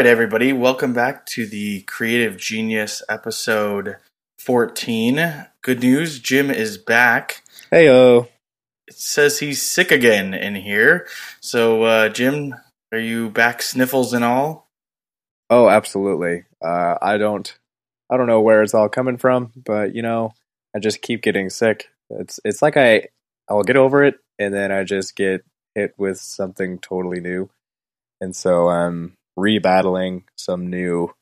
right, everybody, welcome back to the Creative Genius episode 14. Good news, Jim is back. Heyo. It says he's sick again in here. So, uh, Jim, are you back, sniffles and all? Oh, absolutely. Uh, I don't, I don't know where it's all coming from, but you know, I just keep getting sick. It's, it's like I, I'll get over it, and then I just get hit with something totally new, and so I'm rebattling some new,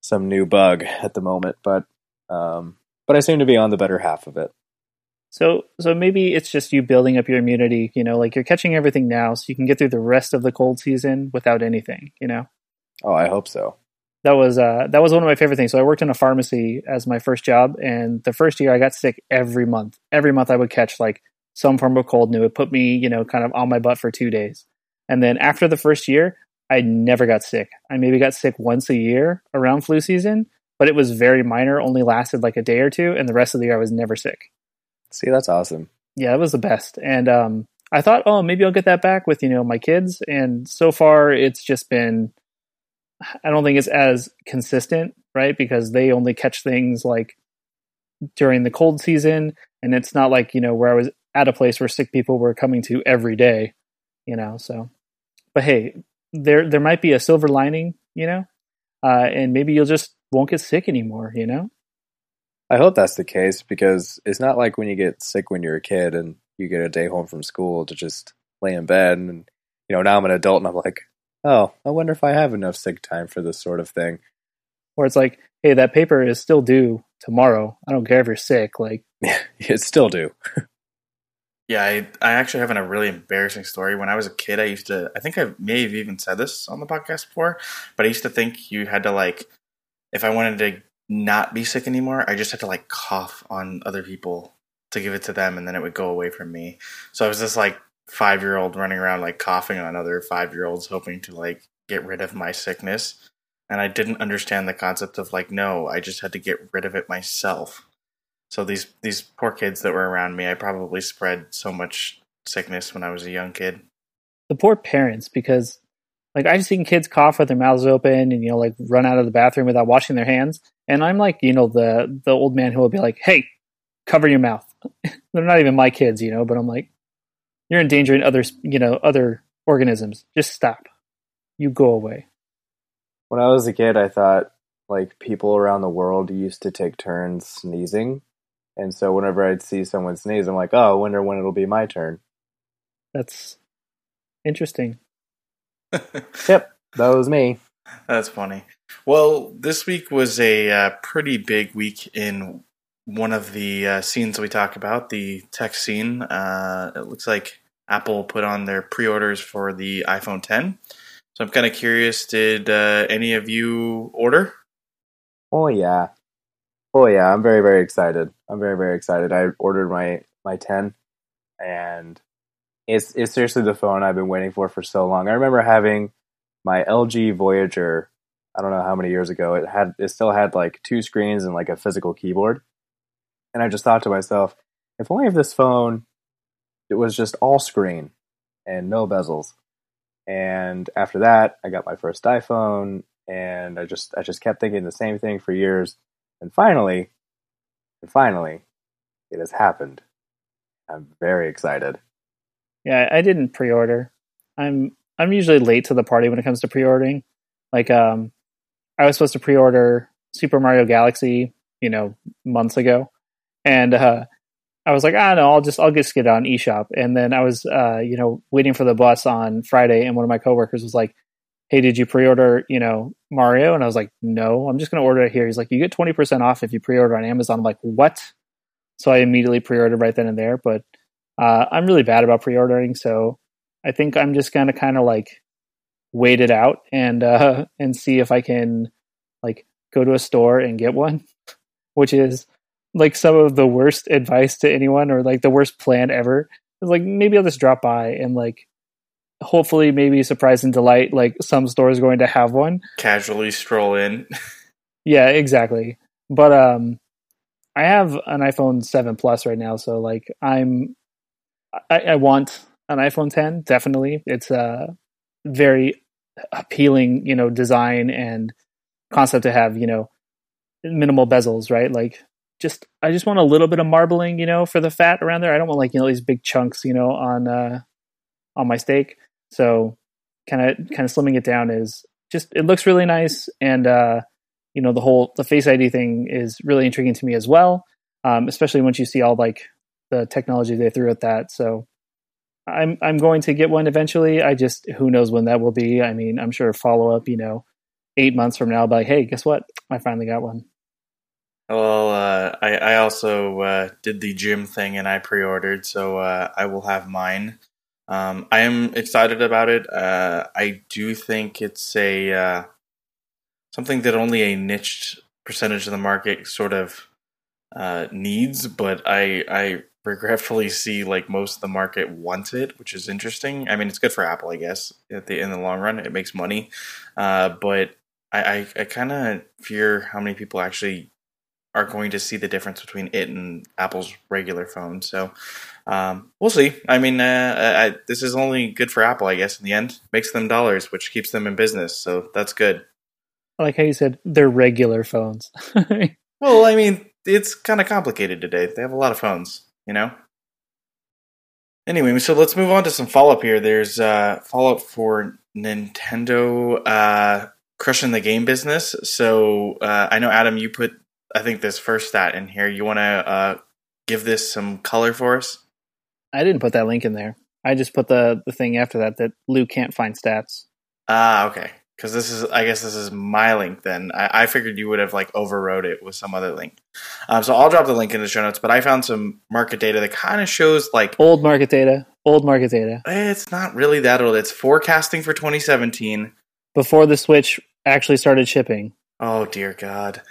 some new bug at the moment. But, um, but I seem to be on the better half of it. So, so maybe it's just you building up your immunity. You know, like you're catching everything now, so you can get through the rest of the cold season without anything. You know. Oh, I hope so. That was uh, that was one of my favorite things. So I worked in a pharmacy as my first job, and the first year I got sick every month. Every month I would catch like some form of cold, and it would put me, you know, kind of on my butt for two days. And then after the first year, I never got sick. I maybe got sick once a year around flu season, but it was very minor, only lasted like a day or two, and the rest of the year I was never sick. See, that's awesome. Yeah, it was the best. And um, I thought, oh, maybe I'll get that back with you know my kids. And so far, it's just been. I don't think it's as consistent, right? Because they only catch things like during the cold season, and it's not like you know where I was at a place where sick people were coming to every day, you know. So, but hey, there there might be a silver lining, you know, uh, and maybe you'll just won't get sick anymore, you know. I hope that's the case because it's not like when you get sick when you're a kid and you get a day home from school to just lay in bed and you know now I'm an adult and I'm like, oh, I wonder if I have enough sick time for this sort of thing. Or it's like, hey, that paper is still due tomorrow. I don't care if you're sick. Like, it's still due. Yeah, I, I actually have a really embarrassing story. When I was a kid, I used to, I think I may have even said this on the podcast before, but I used to think you had to like, if I wanted to not be sick anymore, I just had to like cough on other people to give it to them and then it would go away from me. So I was this like five year old running around like coughing on other five year olds, hoping to like get rid of my sickness. And I didn't understand the concept of like, no, I just had to get rid of it myself. So these these poor kids that were around me, I probably spread so much sickness when I was a young kid. The poor parents, because like I've seen kids cough with their mouths open and you know like run out of the bathroom without washing their hands, and I'm like you know the the old man who will be like, "Hey, cover your mouth." They're not even my kids, you know, but I'm like, you're endangering other you know other organisms. Just stop. You go away. When I was a kid, I thought like people around the world used to take turns sneezing and so whenever I'd see someone sneeze, I'm like, oh, I wonder when it'll be my turn. That's interesting. yep, that was me. That's funny. Well, this week was a uh, pretty big week in one of the uh, scenes we talk about, the tech scene. Uh, it looks like Apple put on their pre orders for the iPhone 10. So I'm kind of curious did uh, any of you order? Oh, yeah. Oh yeah, I'm very very excited. I'm very very excited. I ordered my my 10 and it's it's seriously the phone I've been waiting for for so long. I remember having my LG Voyager I don't know how many years ago. It had it still had like two screens and like a physical keyboard. And I just thought to myself, if only if this phone it was just all screen and no bezels. And after that, I got my first iPhone and I just I just kept thinking the same thing for years and finally, and finally, it has happened. I'm very excited. Yeah, I didn't pre-order. I'm I'm usually late to the party when it comes to pre-ordering. Like um I was supposed to pre-order Super Mario Galaxy, you know, months ago. And uh I was like, ah, no, I'll just, I'll just get it on eShop. And then I was, uh, you know, waiting for the bus on Friday, and one of my coworkers was like, hey, did you pre-order, you know, Mario? And I was like, no, I'm just going to order it here. He's like, you get 20% off if you pre-order on Amazon. I'm like, what? So I immediately pre-ordered right then and there. But uh, I'm really bad about pre-ordering, so I think I'm just going to kind of like wait it out and uh, and see if I can like go to a store and get one, which is like some of the worst advice to anyone or like the worst plan ever. It's like maybe I'll just drop by and like hopefully maybe surprise and delight like some store is going to have one casually stroll in yeah exactly but um i have an iphone 7 plus right now so like i'm I, I want an iphone 10 definitely it's a very appealing, you know, design and concept to have, you know, minimal bezels, right? Like just I just want a little bit of marbling, you know, for the fat around there. I don't want like, you know, these big chunks, you know, on uh on my steak. So kind of kind of slimming it down is just it looks really nice and uh you know the whole the face id thing is really intriguing to me as well um, especially once you see all like the technology they threw at that. So i'm i'm going to get one eventually. I just who knows when that will be. I mean i'm sure follow up you know eight months from now like hey guess what? I finally got one. Well, uh, I, I also uh, did the gym thing and I pre-ordered, so uh, I will have mine. Um, I am excited about it. Uh, I do think it's a uh, something that only a niche percentage of the market sort of uh, needs, but I I regretfully see like most of the market wants it, which is interesting. I mean, it's good for Apple, I guess. At the in the long run, it makes money, uh, but I I, I kind of fear how many people actually are going to see the difference between it and Apple's regular phone. So um, we'll see. I mean, uh, I, this is only good for Apple, I guess. In the end, makes them dollars, which keeps them in business. So that's good. I like how you said they're regular phones Well, I mean, it's kind of complicated today. They have a lot of phones, you know. Anyway, so let's move on to some follow up here. There's uh, follow up for Nintendo uh, crushing the game business. So uh, I know Adam, you put I think this first stat in here. You want to uh, give this some color for us? I didn't put that link in there i just put the the thing after that that lou can't find stats Ah, okay. Because this is, I guess this is my link. Then I, I figured you would have like overrode it with some other link. Um, so I'll drop the link in the show notes. But I found some market data that kind of shows like old market data old market data it's not really that old. It's forecasting for 2017. before the switch actually started shipping Oh dear God!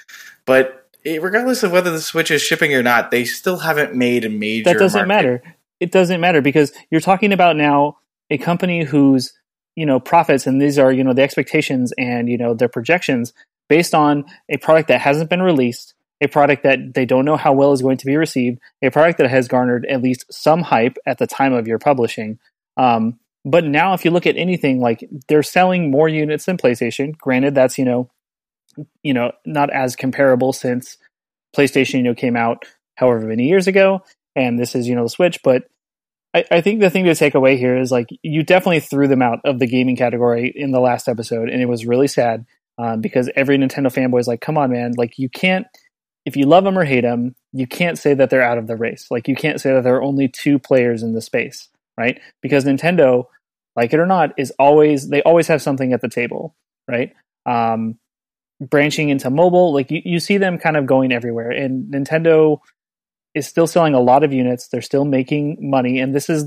But regardless of whether the Switch is shipping or not, they still haven't made a major. that doesn't market. matter. It doesn't matter because you're talking about now a company whose you know profits and these are you know the expectations and you know their projections based on a product that hasn't been released, a product that they don't know how well is going to be received, a product that has garnered at least some hype at the time of your publishing. Um, but now, if you look at anything like they're selling more units than PlayStation. Granted, that's you know, you know, not as comparable since PlayStation you know came out however many years ago, and this is you know the Switch. But I, I think the thing to take away here is like you definitely threw them out of the gaming category in the last episode, and it was really sad um, because every Nintendo fanboy is like, "Come on, man! Like you can't." If you love them or hate them, you can't say that they're out of the race. Like you can't say that there are only two players in the space, right? Because Nintendo, like it or not, is always they always have something at the table, right? Um, branching into mobile, like you, you see them kind of going everywhere, and Nintendo is still selling a lot of units. They're still making money, and this is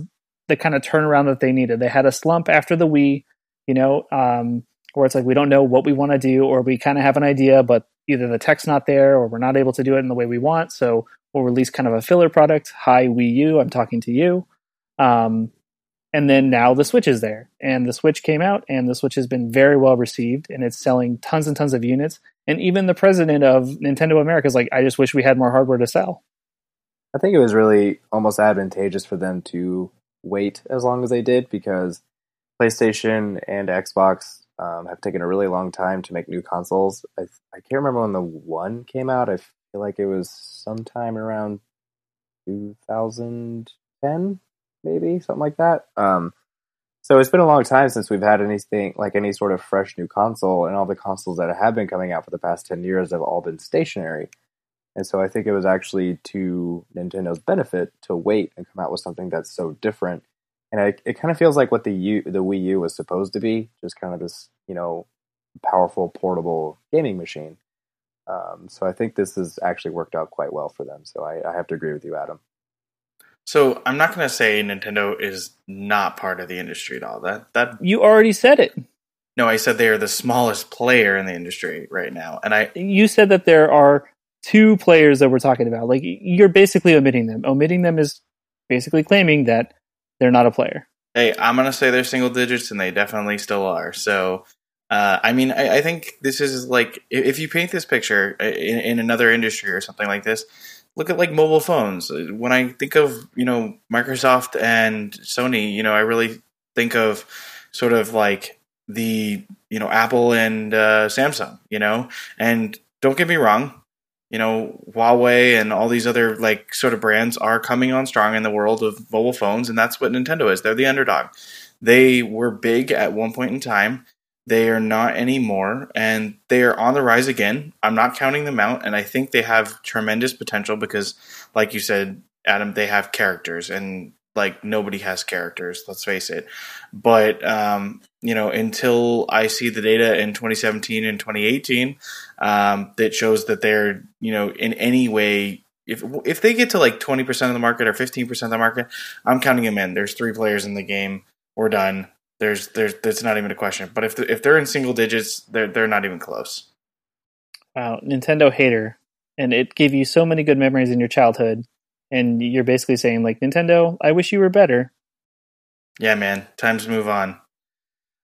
the kind of turnaround that they needed. They had a slump after the Wii, you know, um, where it's like we don't know what we want to do, or we kind of have an idea, but either the tech's not there, or we're not able to do it in the way we want. So we'll release kind of a filler product. Hi Wii U, I'm talking to you. Um, and then now the Switch is there, and the Switch came out, and the Switch has been very well received, and it's selling tons and tons of units. And even the president of Nintendo America is like, I just wish we had more hardware to sell. I think it was really almost advantageous for them to wait as long as they did because PlayStation and Xbox um, have taken a really long time to make new consoles. I, I can't remember when the one came out. I feel like it was sometime around 2010, maybe something like that. Um, so it's been a long time since we've had anything like any sort of fresh new console, and all the consoles that have been coming out for the past 10 years have all been stationary. And so I think it was actually to Nintendo's benefit to wait and come out with something that's so different. And it, it kind of feels like what the U, the Wii U was supposed to be, just kind of this, you know, powerful portable gaming machine. Um, so I think this has actually worked out quite well for them. So I, I have to agree with you, Adam. So I'm not going to say Nintendo is not part of the industry at all. That that You already said it. no, I said they are the smallest player in the industry right now, and I You said that there are two players that we're talking about. Like you're basically omitting them. Omitting them is basically claiming that they're not a player. hey, I'm going to say they're single digits, and they definitely still are. So. Uh, I mean, I, I think this is like if if you paint this picture uh, in, in another industry or something like this, look at like mobile phones. When I think of you know Microsoft and Sony, you know, I really think of sort of like the you know Apple and uh, Samsung. You know, and don't get me wrong, you know Huawei and all these other like sort of brands are coming on strong in the world of mobile phones, and that's what Nintendo is. They're the underdog. They were big at one point in time. They are not anymore, and they are on the rise again. I'm not counting them out, and I think they have tremendous potential because, like you said, Adam, they have characters, and like nobody has characters. Let's face it. But um, you know, until I see the data in 2017 and 2018 um, that shows that they're you know in any way. If, if they get to like 20% of the market or 15% of the market, I'm counting them in. There's three players in the game. We're done there's there's that's not even a question. But if if they're in single digits, they're they're not even close. Wow, Nintendo hater, and it gave you so many good memories in your childhood, and you're basically saying like Nintendo, I wish you were better. Yeah, man, times move on.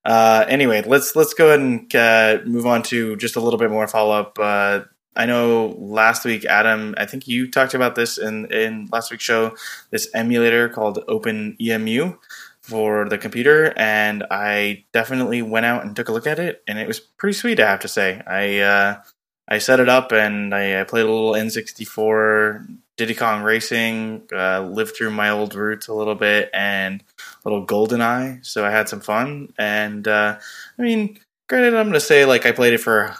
Uh, anyway, let's let's go ahead and uh, move on to just a little bit more follow up. Uh, I know last week, Adam, I think you talked about this in in last week's show. This emulator called OpenEmu for the computer, and I definitely went out and took a look at it, and it was pretty sweet. I have to say, I uh, I set it up and I, I played a little N64 Diddy Kong Racing, uh, lived through my old roots a little bit, and a little GoldenEye. So I had some fun, and uh, I mean, granted, I'm gonna say like I played it for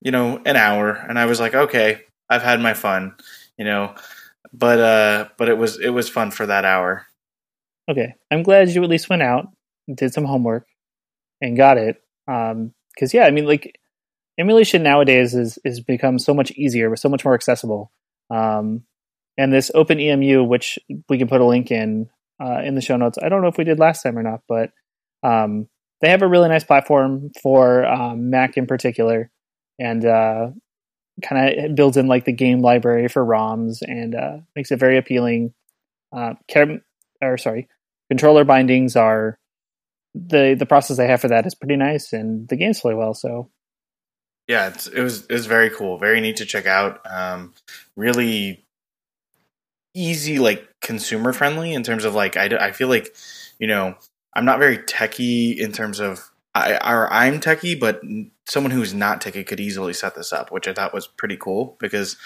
you know an hour, and I was like, okay, I've had my fun, you know, but uh, but it was it was fun for that hour. Okay, I'm glad you at least went out, did some homework, and got it. Because um, yeah, I mean, like emulation nowadays is is become so much easier, so much more accessible. Um, and this OpenEmu, which we can put a link in uh, in the show notes. I don't know if we did last time or not, but um, they have a really nice platform for um, Mac in particular, and uh, kind of builds in like the game library for ROMs and uh, makes it very appealing. Uh, or sorry, controller bindings are the the process they have for that is pretty nice, and the games play well. So yeah, it was it was very cool, very neat to check out. Um, really easy, like consumer friendly in terms of like I, I feel like you know I'm not very techy in terms of I or I'm techie, but someone who's not techie could easily set this up, which I thought was pretty cool because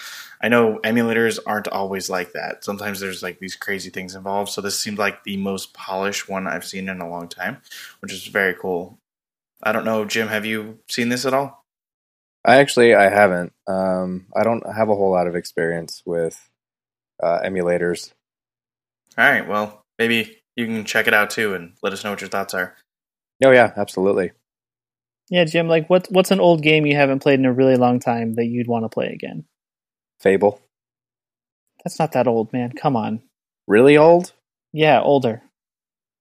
I know emulators aren't always like that. Sometimes there's like these crazy things involved. So this seemed like the most polished one I've seen in a long time, which is very cool. I don't know, Jim, have you seen this at all? I actually I haven't. Um, I don't have a whole lot of experience with uh, emulators. All right, well, maybe you can check it out too and let us know what your thoughts are. Oh yeah, absolutely. Yeah, Jim, like what what's an old game you haven't played in a really long time that you'd want to play again? Fable. That's not that old, man. Come on. Really old? Yeah, older.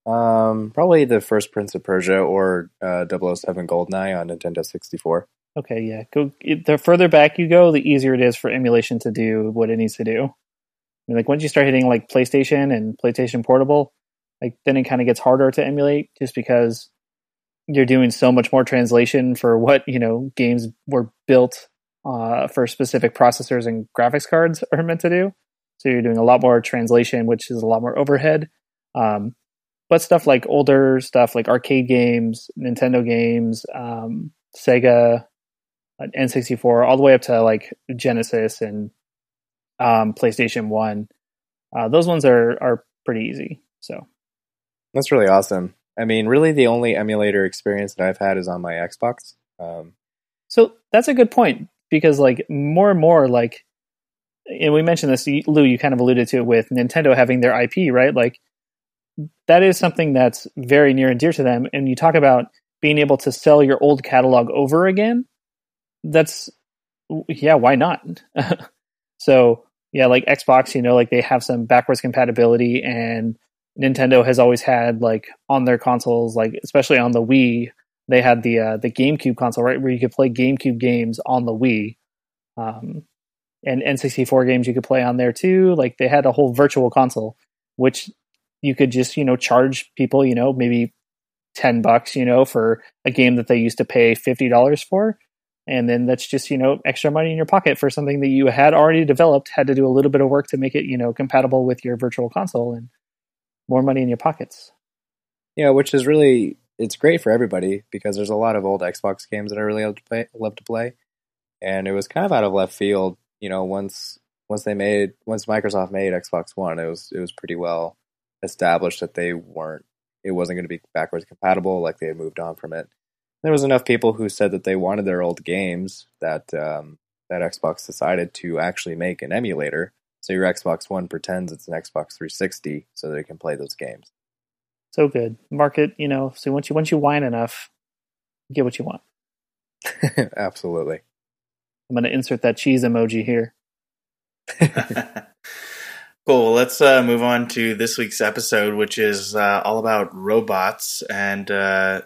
Um, probably the first Prince of Persia or uh, 007 Goldeneye on Nintendo 64. Okay, yeah. Go the further back you go, the easier it is for emulation to do what it needs to do. Mean, like once you start hitting like PlayStation and PlayStation Portable, like then it kind of gets harder to emulate just because you're doing so much more translation for what you know games were built uh, for specific processors and graphics cards are meant to do. So you're doing a lot more translation, which is a lot more overhead. Um, but stuff like older stuff, like arcade games, Nintendo games, um, Sega, uh, N64, all the way up to like Genesis and um, PlayStation One. Uh, those ones are are pretty easy. So that's really awesome. I mean, really, the only emulator experience that I've had is on my Xbox. Um, so that's a good point because, like, more and more, like, and we mentioned this, Lou, you kind of alluded to it with Nintendo having their IP, right? Like, that is something that's very near and dear to them. And you talk about being able to sell your old catalog over again. That's, yeah, why not? so, yeah, like Xbox, you know, like they have some backwards compatibility and Nintendo has always had like on their consoles, like especially on the Wii, they had the uh, the GameCube console, right, where you could play GameCube games on the Wii, um, and N64 games you could play on there too. Like they had a whole virtual console, which you could just you know charge people, you know, maybe ten bucks, you know, for a game that they used to pay fifty dollars for, and then that's just you know extra money in your pocket for something that you had already developed, had to do a little bit of work to make it you know compatible with your virtual console and more money in your pockets. Yeah, which is really it's great for everybody because there's a lot of old Xbox games that I really love to play. Love to play, and it was kind of out of left field. You know, once once they made once Microsoft made Xbox One, it was it was pretty well established that they weren't it wasn't going to be backwards compatible. Like they had moved on from it. There was enough people who said that they wanted their old games that um, that Xbox decided to actually make an emulator. So your Xbox One pretends it's an Xbox 360, so they can play those games. So good market, you know. So once you once you whine enough, you get what you want. Absolutely. I'm going to insert that cheese emoji here. cool. Let's uh, move on to this week's episode, which is uh, all about robots. And uh,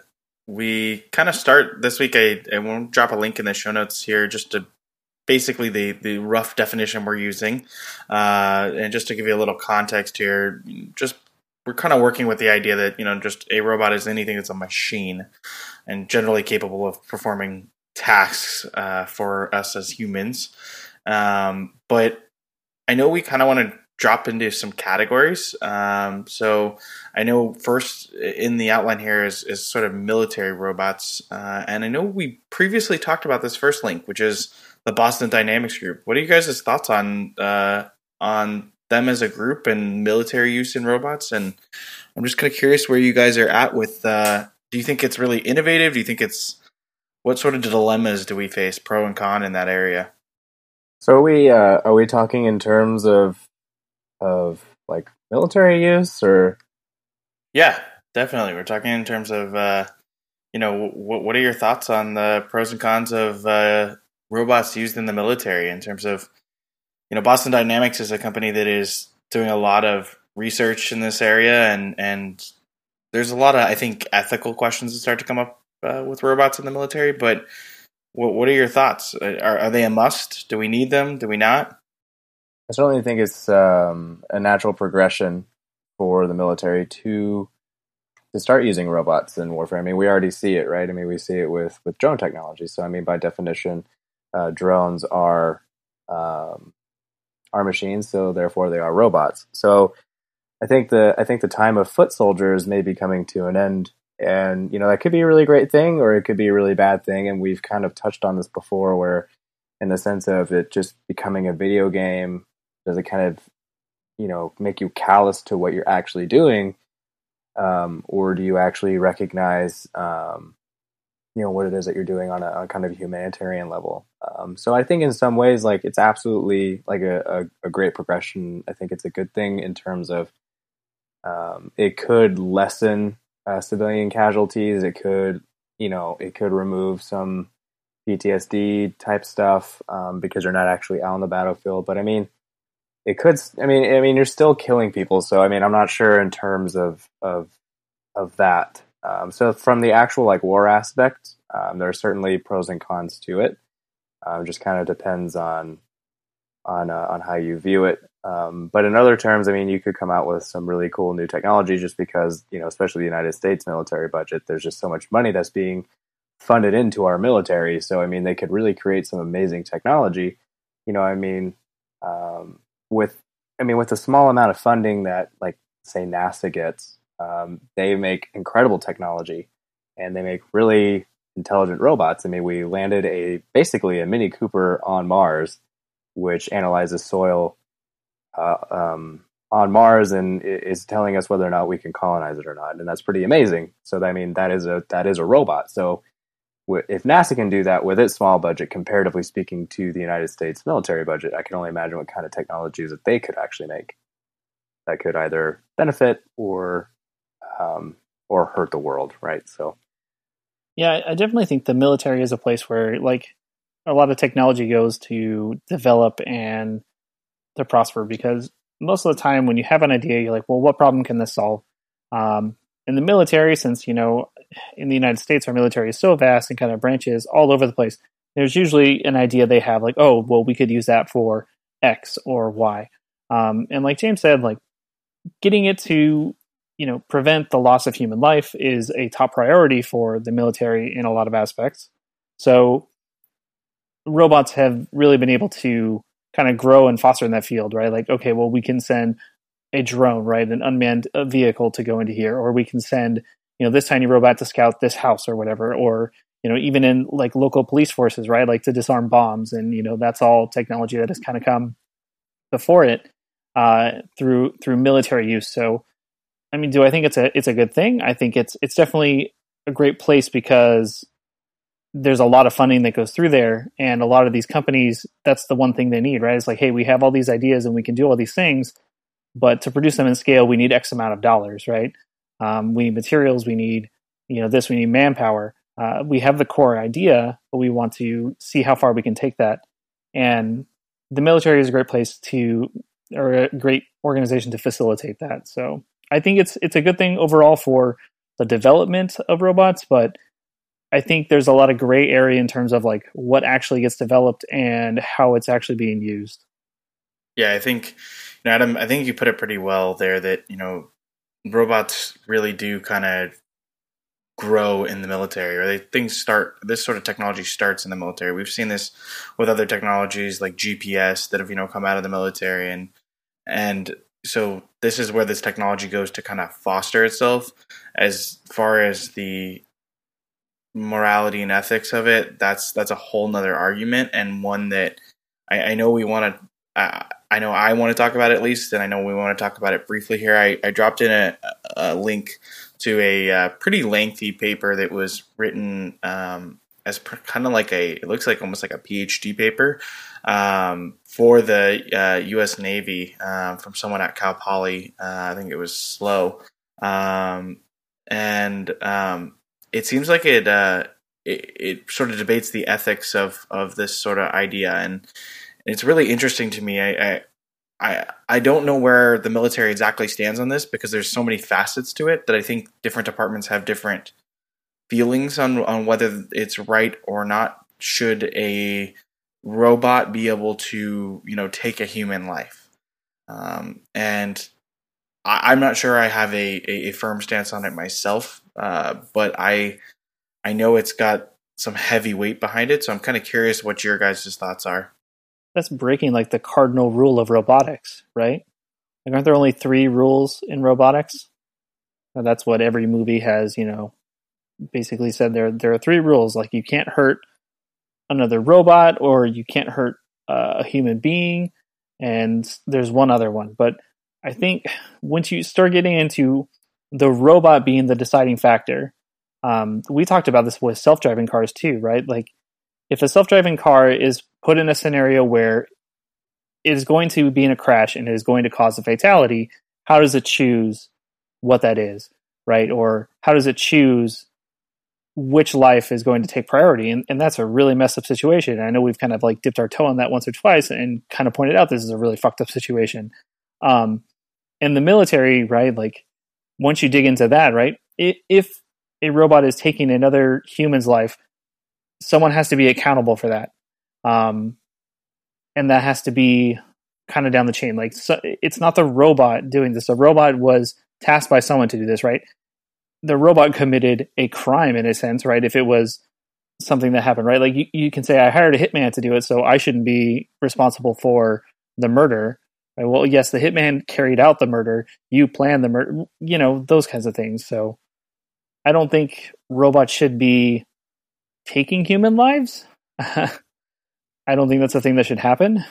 we kind of start this week. I, I won't drop a link in the show notes here just to basically the, the rough definition we're using. Uh, and just to give you a little context here, just we're kind of working with the idea that, you know, just a robot is anything that's a machine and generally capable of performing tasks uh, for us as humans. Um, but I know we kind of want to drop into some categories. Um, so I know first in the outline here is, is sort of military robots. Uh, and I know we previously talked about this first link, which is the Boston Dynamics group. What are you guys' thoughts on uh, on them as a group and military use in robots? And I'm just kind of curious where you guys are at with. Uh, do you think it's really innovative? Do you think it's what sort of dilemmas do we face, pro and con, in that area? So are we uh, are we talking in terms of of like military use or? Yeah, definitely. We're talking in terms of uh, you know what what are your thoughts on the pros and cons of uh, robots used in the military in terms of you know Boston Dynamics is a company that is doing a lot of research in this area and and there's a lot of I think ethical questions that start to come up uh, with robots in the military. But what, what are your thoughts? Are, are they a must? Do we need them? Do we not? I certainly think it's um, a natural progression for the military to to start using robots in warfare. I mean, we already see it, right? I mean, we see it with with drone technology. So, I mean, by definition, uh, drones are um, are machines, so therefore they are robots. So, I think the I think the time of foot soldiers may be coming to an end and, you know, that could be a really great thing or it could be a really bad thing. And we've kind of touched on this before where, in the sense of it just becoming a video game, does it kind of, you know, make you callous to what you're actually doing? Um, or do you actually recognize, um, you know, what it is that you're doing on a, on kind of humanitarian level? Um, so I think in some ways, like it's absolutely like a, a, a great progression. I think it's a good thing in terms of um, it could lessen uh, civilian casualties. It could, you know, it could remove some PTSD type stuff um, because you're not actually out on the battlefield. But I mean, it could. I mean, I mean, you're still killing people. So I mean, I'm not sure in terms of of of that. Um, so from the actual like war aspect, um, there are certainly pros and cons to it. Um, just kind of depends on on uh, on how you view it. Um, but in other terms, I mean, you could come out with some really cool new technology just because, you know, especially the United States military budget, there's just so much money that's being funded into our military. So, I mean, they could really create some amazing technology. You know, I mean, um, with, I mean, with the small amount of funding that, like, say, NASA gets, um, they make incredible technology and they make really intelligent robots. I mean, we landed a basically a Mini Cooper on Mars, which analyzes soil uh, um, on Mars and is telling us whether or not we can colonize it or not, and that's pretty amazing. So I mean, that is a that is a robot. So if NASA can do that with its small budget, comparatively speaking to the United States military budget, I can only imagine what kind of technologies that they could actually make that could either benefit or um, or hurt the world, right? So, yeah, I definitely think the military is a place where like a lot of technology goes to develop and to prosper because most of the time when you have an idea, you're like, well, what problem can this solve? Um, in the military, since, you know, in the United States, our military is so vast and kind of branches all over the place, there's usually an idea they have like, oh, well, we could use that for X or Y. Um, and like James said, like getting it to, you know, prevent the loss of human life is a top priority for the military in a lot of aspects. So robots have really been able to kind of grow and foster in that field, right? Like, okay, well, we can send a drone, right, an unmanned uh, vehicle to go into here, or we can send, you know this tiny robot to scout this house or whatever, or you know even in like local police forces, right? Like to disarm bombs, and you know that's all technology that has kind of come before it uh, through through military use. So, I mean, do I think it's a it's a good thing? I think it's it's definitely a great place because there's a lot of funding that goes through there and a lot of these companies that's the one thing they need right it's like hey we have all these ideas and we can do all these things but to produce them in scale we need x amount of dollars right um, we need materials we need you know this we need manpower. Uh, we have the core idea but we want to see how far we can take that. And the military is a great place to or a great organization to facilitate that. So i think it's it's a good thing overall for the development of robots but I think there's a lot of gray area in terms of like what actually gets developed and how it's actually being used. Yeah, I think, you know, Adam, I think you put it pretty well there that, you know, robots really do kind of grow in the military or they things start this sort of technology starts in the military we've seen this with other technologies like gps that have you know come out of the military and and so this is where this technology goes to kind of foster itself as far as the morality and ethics of it, that's that's a whole nother argument and one that I, I know we want to. Uh, I know I want to talk about it at least, and I know we want to talk about it briefly here. I, I dropped in a, a link to a uh, pretty lengthy paper that was written um, as kind of like a it looks like almost like a PhD paper um, for the uh, U.S. Navy uh, from someone at Cal Poly. Uh, I think it was Slow, um, and um, it seems like it, uh, it, it sort of debates the ethics of of this sort of idea, and it's really interesting to me. I, I I I don't know where the military exactly stands on this because there's so many facets to it that I think different departments have different feelings on on whether it's right or not. Should a robot be able to you know take a human life? Um, and I, am not sure I have a, a, a, firm stance on it myself, uh, but I I know it's got some heavy weight behind it. So I'm kind of curious what your guys' thoughts are. That's breaking like the cardinal rule of robotics, right? Like, aren't there only three rules in robotics? And that's what every movie has, you know, basically said there there are three rules. Like you can't hurt another robot, or you can't hurt uh, a human being, and there's one other one, but I think once you start getting into the robot being the deciding factor, um, we talked about this with self driving cars too, right? Like, if a self driving car is put in a scenario where it is going to be in a crash and it is going to cause a fatality, how does it choose what that is, right? Or how does it choose which life is going to take priority? And, and that's a really messed up situation. I know we've kind of like dipped our toe on that once or twice and kind of pointed out this is a really fucked up situation. Um, and the military, right? Like once you dig into that, right? If a robot is taking another human's life, someone has to be accountable for that. Um, and that has to be kind of down the chain. Like so, it's not the robot doing this. The robot was tasked by someone to do this, right? The robot committed a crime in a sense, right? If it was something that happened, right? Like you, you can say, I hired a hitman to do it, so I shouldn't be responsible for the murder. Right? Well, yes, the hitman carried out the murder. You planned the murder. You know those kinds of things. So, I don't think robots should be taking human lives. I don't think that's a thing that should happen.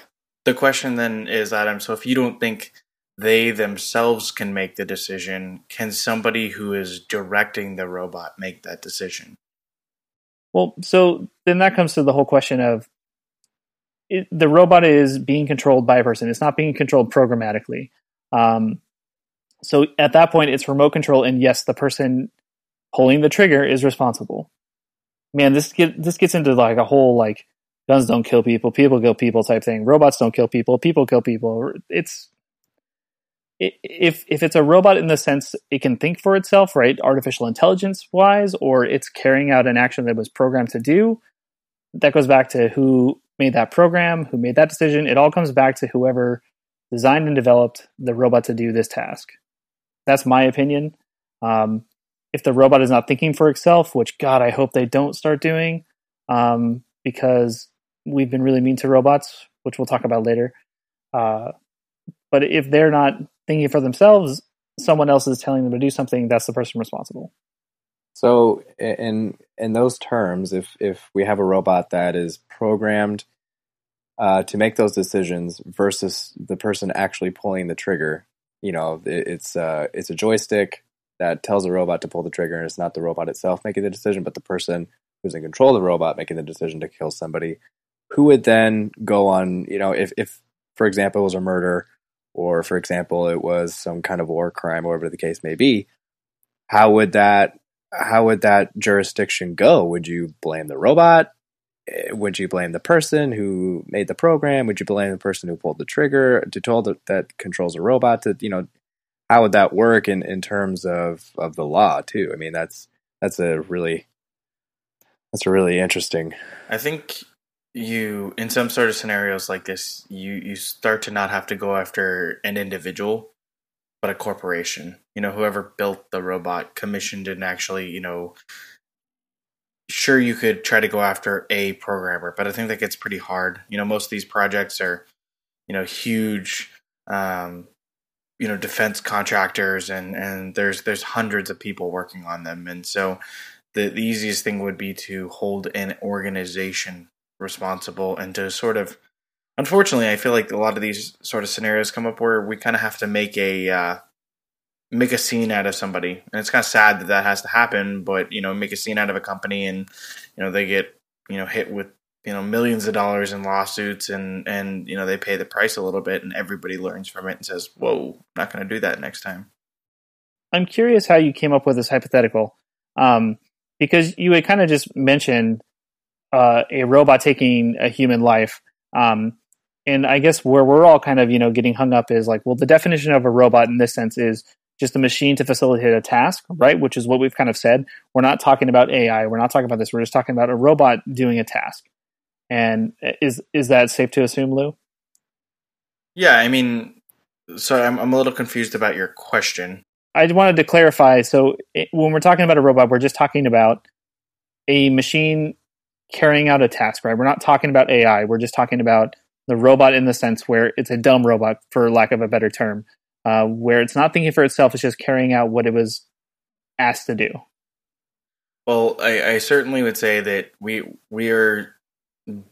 The question then is, Adam. So, if you don't think they themselves can make the decision, can somebody who is directing the robot make that decision? Well, so then that comes to the whole question of it, the robot is being controlled by a person. It's not being controlled programmatically. Um, so at that point, it's remote control, and yes, the person pulling the trigger is responsible. Man, this get this gets into like a whole like guns don't kill people, people kill people type thing. Robots don't kill people, people kill people. It's if if it's a robot in the sense it can think for itself, right, artificial intelligence wise, or it's carrying out an action that was programmed to do, that goes back to who made that program, who made that decision. It all comes back to whoever designed and developed the robot to do this task. That's my opinion. Um, if the robot is not thinking for itself, which God, I hope they don't start doing, um, because we've been really mean to robots, which we'll talk about later. Uh, but if they're not thinking for themselves, someone else is telling them to do something, that's the person responsible. So in in those terms, if if we have a robot that is programmed uh, to make those decisions versus the person actually pulling the trigger, you know, it, it's uh, it's a joystick that tells a robot to pull the trigger, and it's not the robot itself making the decision, but the person who's in control of the robot making the decision to kill somebody. Who would then go on? You know, if if for example it was a murder, or for example it was some kind of war crime, whatever the case may be, how would that how would that jurisdiction go? Would you blame the robot? Eh, would you blame the person who made the program? Would you blame the person who pulled the trigger to told that, that controls a robot? To you know, how would that work in, in terms of, of the law too? I mean, that's that's a really that's a really interesting. I think you in some sort of scenarios like this, you you start to not have to go after an individual but a corporation. You know, whoever built the robot commissioned and actually, you know, sure you could try to go after a programmer, but I think that gets pretty hard. You know, most of these projects are, you know, huge um, you know, defense contractors and and there's there's hundreds of people working on them. And so the, the easiest thing would be to hold an organization responsible and to sort of unfortunately, I feel like a lot of these sort of scenarios come up where we kind of have to make a uh, make a scene out of somebody, and it's kind of sad that that has to happen. But you know, make a scene out of a company, and you know they get you know hit with you know millions of dollars in lawsuits, and and you know they pay the price a little bit, and everybody learns from it and says, "Whoa, I'm not going to do that next time." I'm curious how you came up with this hypothetical, um, because you had kind of just mentioned uh, a robot taking a human life. Um, and I guess where we're all kind of you know getting hung up is like, well, the definition of a robot in this sense is just a machine to facilitate a task, right? Which is what we've kind of said. We're not talking about AI. We're not talking about this. We're just talking about a robot doing a task. And is is that safe to assume, Lou? Yeah, I mean, so I'm I'm a little confused about your question. I wanted to clarify. So it, when we're talking about a robot, we're just talking about a machine carrying out a task, right? We're not talking about AI. We're just talking about the robot in the sense where it's a dumb robot, for lack of a better term, uh, where it's not thinking for itself; it's just carrying out what it was asked to do. Well, I, I certainly would say that we we are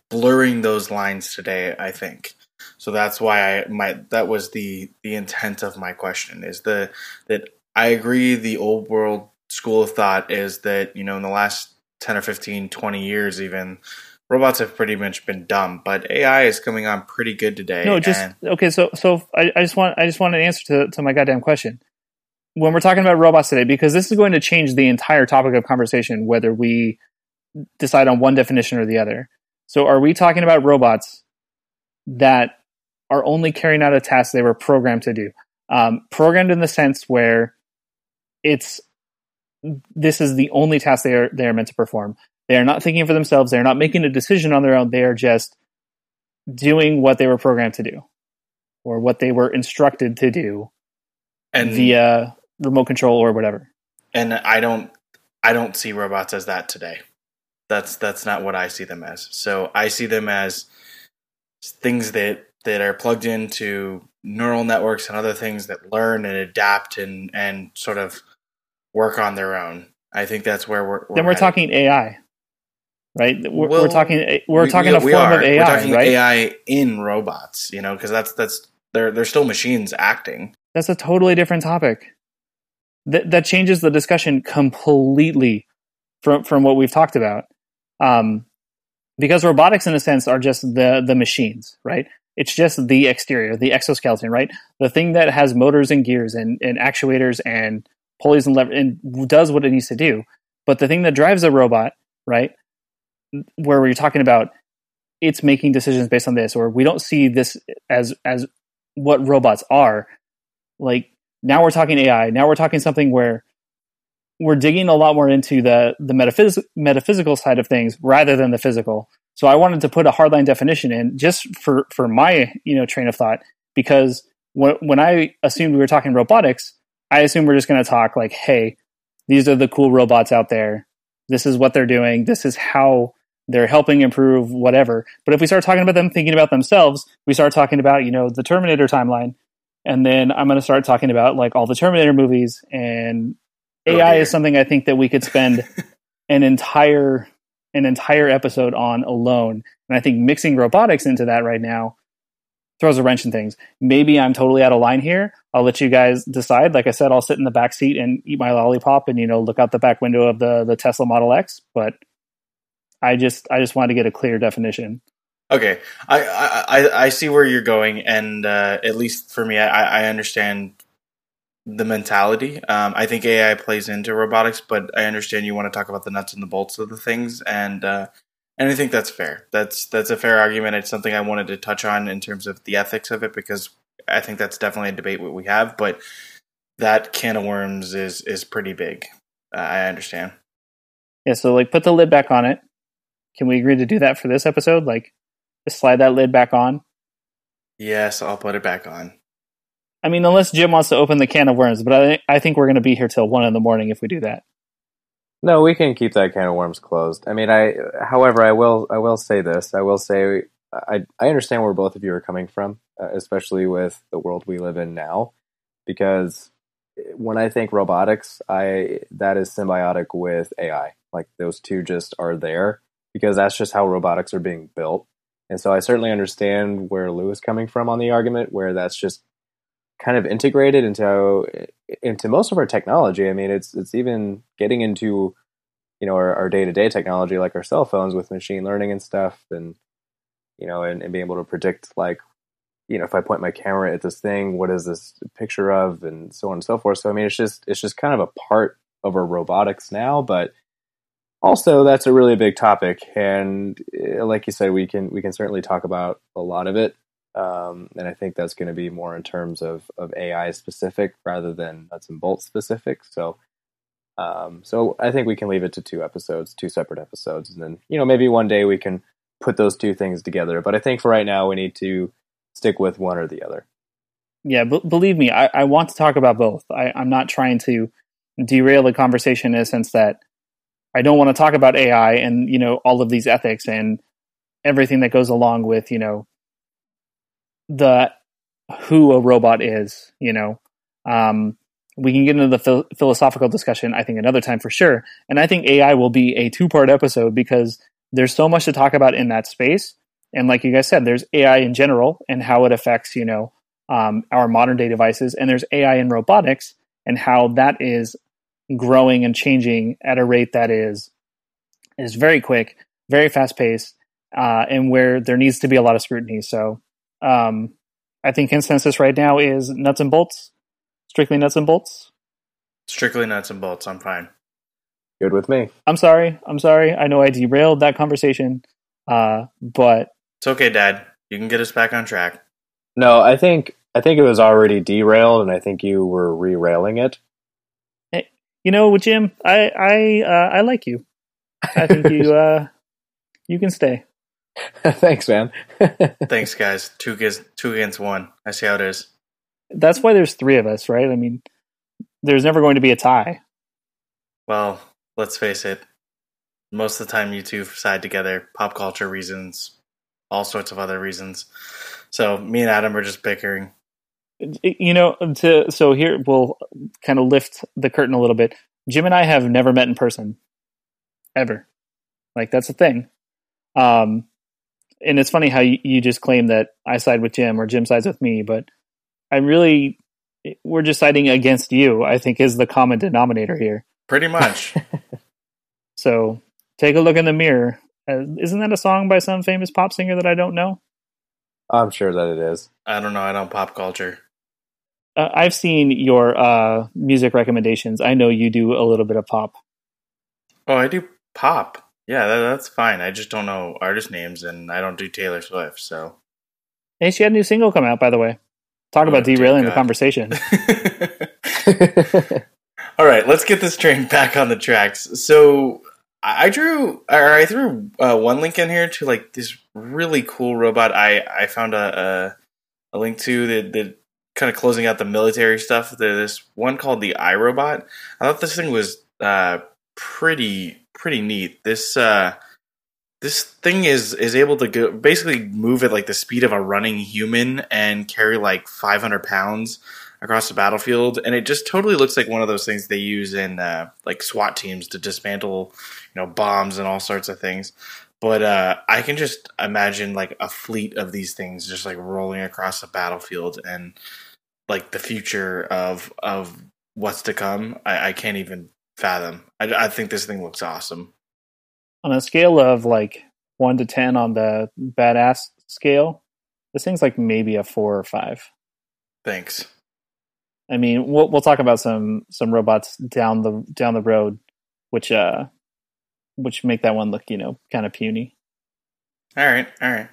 blurring those lines today. I think so. That's why I my that was the the intent of my question is the that I agree. The old world school of thought is that you know in the last 10 or 15 20 years even robots have pretty much been dumb, but AI is coming on pretty good today. No, just and- okay. So, so I, I, just want I just want an answer to to my goddamn question. When we're talking about robots today, because this is going to change the entire topic of conversation, whether we decide on one definition or the other. So, are we talking about robots that are only carrying out a task they were programmed to do? Um, programmed in the sense where it's this is the only task they are they are meant to perform. They are not thinking for themselves. They are not making a decision on their own. They are just doing what they were programmed to do or what they were instructed to do and via remote control or whatever. And I don't I don't see robots as that today. That's that's not what I see them as. So I see them as things that that are plugged into neural networks and other things that learn and adapt and and sort of work on their own. I think that's where we're, we're then we're headed. talking AI right? We're, Well, we're talking we're We- talking we- a we form are. of AI, We're talking right? AI in robots, you know, because that's that's they're they're still machines acting. That's a totally different topic. That that changes the discussion completely from from what we've talked about. Um, because robotics, in a sense, are just the the machines, right? It's just the exterior, the exoskeleton, right? The thing that has motors and gears and, and actuators and pulleys and lever and does what it needs to do. But the thing that drives a robot, right? Where we're talking about it's making decisions based on this, or we don't see this as as what robots are. Like now we're talking AI. Now we're talking something where we're digging a lot more into the the metaphys- metaphysical side of things rather than the physical. So I wanted to put a hardline definition in just for for my you know train of thought because when when I assumed we were talking robotics, I assume we're just going to talk like, hey, these are the cool robots out there. This is what they're doing. This is how they're helping improve whatever. But if we start talking about them thinking about themselves, we start talking about you know the Terminator timeline, and then I'm going to start talking about like all the Terminator movies and Oh, AI is something I think that we could spend an entire an entire episode on alone. And I think mixing robotics into that right now throws a wrench in things. Maybe I'm totally out of line here. I'll let you guys decide. Like I said, I'll sit in the back seat and eat my lollipop and you know look out the back window of the the Tesla Model X. But I just I just wanted to get a clear definition. Okay, I, I I see where you're going, and uh, at least for me, I, I understand the mentality. Um, I think AI plays into robotics, but I understand you want to talk about the nuts and the bolts of the things, and uh, and I think that's fair. That's that's a fair argument. It's something I wanted to touch on in terms of the ethics of it because I think that's definitely a debate what we have, but that can of worms is is pretty big. Uh, I understand. Yeah, so like put the lid back on it. Can we agree to do that for this episode? Like just slide that lid back on. Yes, I'll put it back on. I mean, unless Jim wants to open the can of worms, but I, I think we're going to be here till one in the morning if we do that. No, we can keep that can of worms closed. I mean, I. However, I will. I will say this. I will say. I. I understand where both of you are coming from, uh, especially with the world we live in now, because when I think robotics, I that is symbiotic with AI. Like those two just are there because that's just how robotics are being built. And so I certainly understand where Lou is coming from on the argument, where that's just kind of integrated into into most of our technology. I mean, it's it's even getting into you know our day to day technology, like our cell phones with machine learning and stuff, and you know, and, and being able to predict like you know if I point my camera at this thing, what is this picture of, and so on and so forth. So I mean, it's just it's just kind of a part of our robotics now, but also that's a really big topic and uh, like you said we can we can certainly talk about a lot of it um, and i think that's going to be more in terms of of ai specific rather than nuts and bolts specific. So um, so i think we can leave it to two episodes two separate episodes and then you know maybe one day we can put those two things together. But i think for right now we need to stick with one or the other. Yeah, b- believe me, I, I want to talk about both. I, I'm not trying to derail the conversation in a sense that I don't want to talk about AI and you know all of these ethics and everything that goes along with you know the who a robot is. You know, um, we can get into the phil- philosophical discussion. I think another time for sure. And I think AI will be a two part episode because there's so much to talk about in that space. And like you guys said, there's AI in general and how it affects you know um, our modern day devices, and there's AI in robotics and how that is growing and changing at a rate that is is very quick, very fast paced, uh, and where there needs to be a lot of scrutiny. So um, I think consensus right now is nuts and bolts, strictly nuts and bolts. Strictly nuts and bolts. I'm fine. good with me I'm sorry, I'm sorry. I know I derailed that conversation, uh, but It's okay, Dad. You can get us back on track. no i think i think it was already derailed and i think you were re-railing it you know, Jim, I I uh, I like you. I think you uh, you can stay. thanks man Thanks, guys. Two against two against one. I see how it is. That's why there's three of us, right? I mean, there's never going to be a tie. Well, let's face it. Most of the time, you two side together. Pop culture reasons, all sorts of other reasons. So me and Adam are just bickering. you know to so here we'll kind of lift the curtain a little bit jim and i have never met in person ever like that's a thing um and it's funny how you, you just claim that i side with jim or jim sides with me but i really we're just siding against you i think is the common denominator here Pretty much. so take a look in the mirror uh, isn't that a song by some famous pop singer that i don't know i'm sure that it is I don't know. I don't pop culture. uh, i've seen your uh music recommendations i know you do a little bit of pop Oh, I do pop. Yeah, that, that's fine. I just don't know artist names, and I don't do Taylor Swift. So. Hey, she had a new single come out, by the way. Talk about Oh, dear derailing the conversation. All right, let's get this train back on the tracks. So I drew, or I threw uh, one link in here to like this really cool robot. I I found a a, a link to that that kind of closing out the military stuff. There's one called the iRobot. I thought this thing was uh, pretty pretty neat. This uh, this thing is is able to go, basically move at like the speed of a running human and carry like 500 pounds across the battlefield, and it just totally looks like one of those things they use in uh, like SWAT teams to dismantle, you know, bombs and all sorts of things. But uh, I can just imagine like a fleet of these things just like rolling across the battlefield, and like the future of of what's to come. I, I can't even fathom. I, I think this thing looks awesome. On a scale of like one to ten on the badass scale, this thing's like maybe a four or five. Thanks. I mean, we'll we'll talk about some some robots down the down the road, which uh, which make that one look you know kind of puny. All right, all right.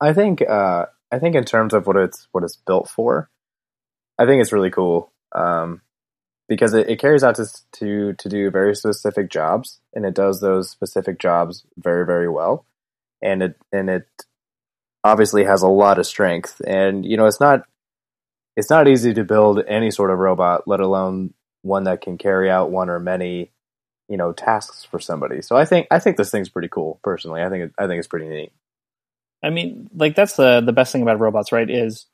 I think uh, I think in terms of what it's what it's built for, I think it's really cool um, because it, it carries out to to to do very specific jobs, and it does those specific jobs very very well, and it and it obviously has a lot of strength, and you know it's not it's not easy to build any sort of robot, let alone one that can carry out one or many, you know, tasks for somebody. So I think I think this thing's pretty cool. Personally, I think it, I think it's pretty neat. I mean, like that's the the best thing about robots, right? Is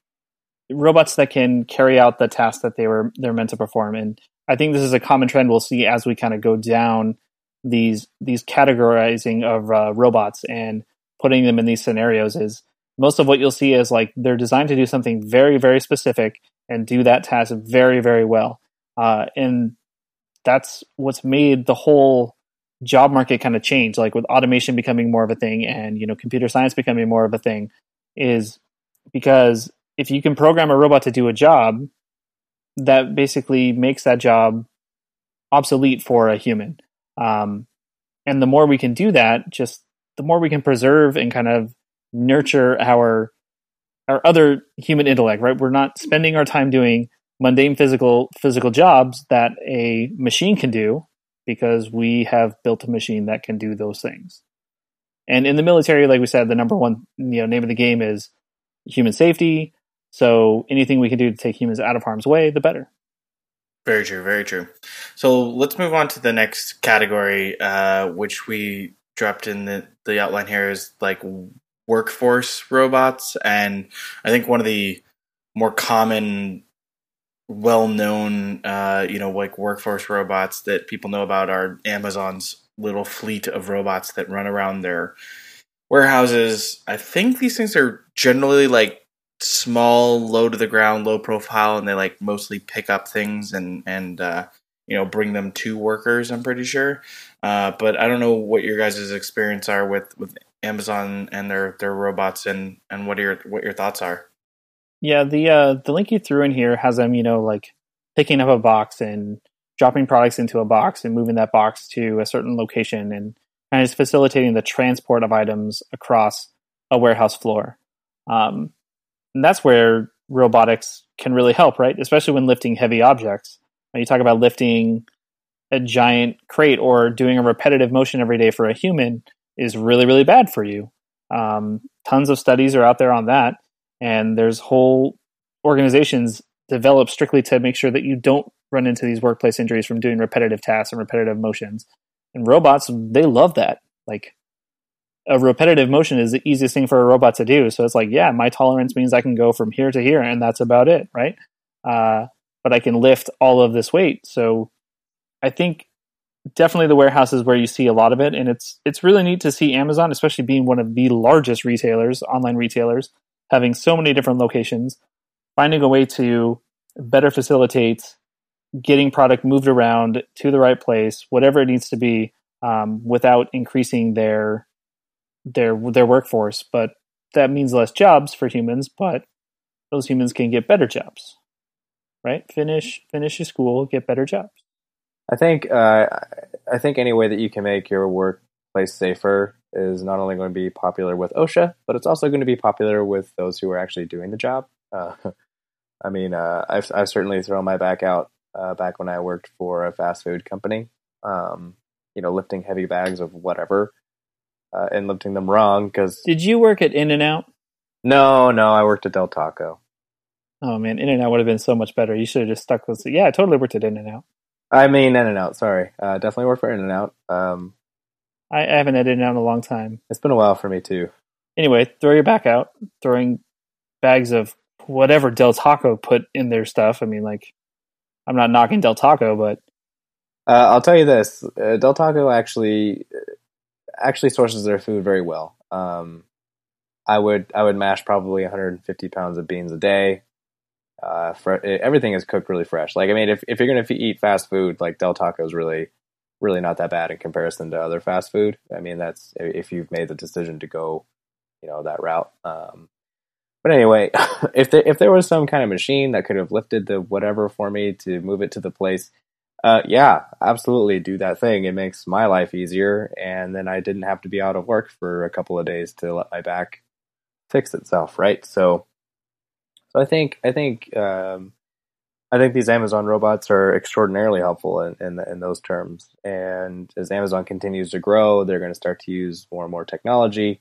robots that can carry out the task that they were they're meant to perform. And I think this is a common trend we'll see as we kind of go down these these categorizing of uh, robots and putting them in these scenarios. Is most of what you'll see is like they're designed to do something very very specific and do that task very very well uh, and that's what's made the whole job market kind of change like with automation becoming more of a thing and you know computer science becoming more of a thing is because if you can program a robot to do a job that basically makes that job obsolete for a human. Um, and the more we can do that just the more we can preserve and kind of nurture our our other human intellect right? We're not spending our time doing mundane physical physical jobs that a machine can do because we have built a machine that can do those things. And in the military like we said the number one you know name of the game is human safety so anything we can do to take humans out of harm's way the better. Very true very true. So let's move on to the next category uh, which we dropped in the, the outline here is like workforce robots, and I think one of the more common, well-known, uh, you know, like workforce robots that people know about are Amazon's little fleet of robots that run around their warehouses. I think these things are generally like small, low to the ground, low profile, and they like mostly pick up things and and uh, you know bring them to workers. I'm pretty sure, uh, but I don't know what your guys' experience are with with Amazon and their their robots and and what are your what your thoughts are. Yeah, the uh, the link you threw in here has them, you know, like picking up a box and dropping products into a box and moving that box to a certain location and kind of facilitating the transport of items across a warehouse floor. Um, and that's where robotics can really help, right? Especially when lifting heavy objects. When you talk about lifting a giant crate or doing a repetitive motion every day for a human, is really really bad for you. Um, tons of studies are out there on that, and there's whole organizations developed strictly to make sure that you don't run into these workplace injuries from doing repetitive tasks and repetitive motions. And robots, they love that. Like a repetitive motion is the easiest thing for a robot to do. So it's like, yeah, my tolerance means I can go from here to here, and that's about it, right? Uh, but I can lift all of this weight. So I think definitely the warehouse is where you see a lot of it and it's it's really neat to see Amazon especially being one of the largest retailers online retailers having so many different locations finding a way to better facilitate getting product moved around to the right place whatever it needs to be um, without increasing their their their workforce but that means less jobs for humans but those humans can get better jobs right finish finish your school get better jobs I think uh, I think any way that you can make your workplace safer is not only going to be popular with OSHA, but it's also going to be popular with those who are actually doing the job. Uh, I mean, uh, I've, I've certainly thrown my back out uh, back when I worked for a fast food company. Um, you know, lifting heavy bags of whatever uh, and lifting them wrong. Because did you work at In-N-Out? No, no, I worked at Del Taco. Oh man, In-N-Out would have been so much better. You should have just stuck with. Yeah, I totally worked at In-N-Out. I mean, In-N-Out. Sorry, uh, definitely worked for In-N-Out. Um, I, I haven't had In-N-Out in a long time. It's been a while for me too. Anyway, throw your back out, throwing bags of whatever Del Taco put in their stuff. I mean, like, I'm not knocking Del Taco, but Uh, I'll tell you this: uh, Del Taco actually actually sources their food very well. Um, I would I would mash probably 150 pounds of beans a day. Uh, fre- everything is cooked really fresh. Like I mean, if if you're gonna eat fast food, like Del Taco is really really not that bad in comparison to other fast food. I mean, that's if you've made the decision to go, you know, that route. Um, but anyway, if there if there was some kind of machine that could have lifted the whatever for me to move it to the place, uh, yeah, absolutely do that thing. It makes my life easier, and then I didn't have to be out of work for a couple of days to let my back fix itself, right? So, so I think I think um, I think these Amazon robots are extraordinarily helpful in, in, in those terms. And as Amazon continues to grow, they're going to start to use more and more technology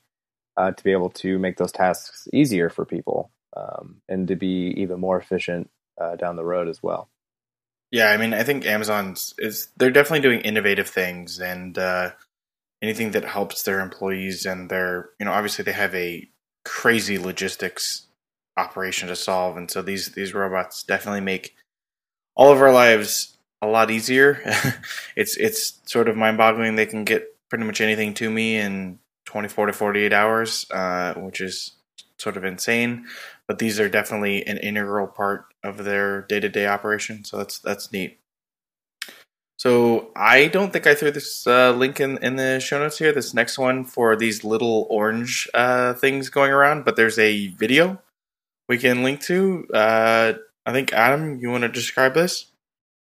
uh, to be able to make those tasks easier for people um, and to be even more efficient uh, down the road as well. Yeah, I mean, I think Amazon's is they're definitely doing innovative things and uh, anything that helps their employees and their you know obviously they have a crazy logistics operation to solve, and so these these robots definitely make all of our lives a lot easier. it's it's sort of mind boggling. They can get pretty much anything to me in 24 to 48 hours, uh, which is sort of insane. But these are definitely an integral part of their day to day operation. So that's that's neat. So I don't think I threw this uh, link in, in the show notes here. This next one for these little orange uh, things going around, but there's a video we can link to. Uh, I think Adam, you want to describe this?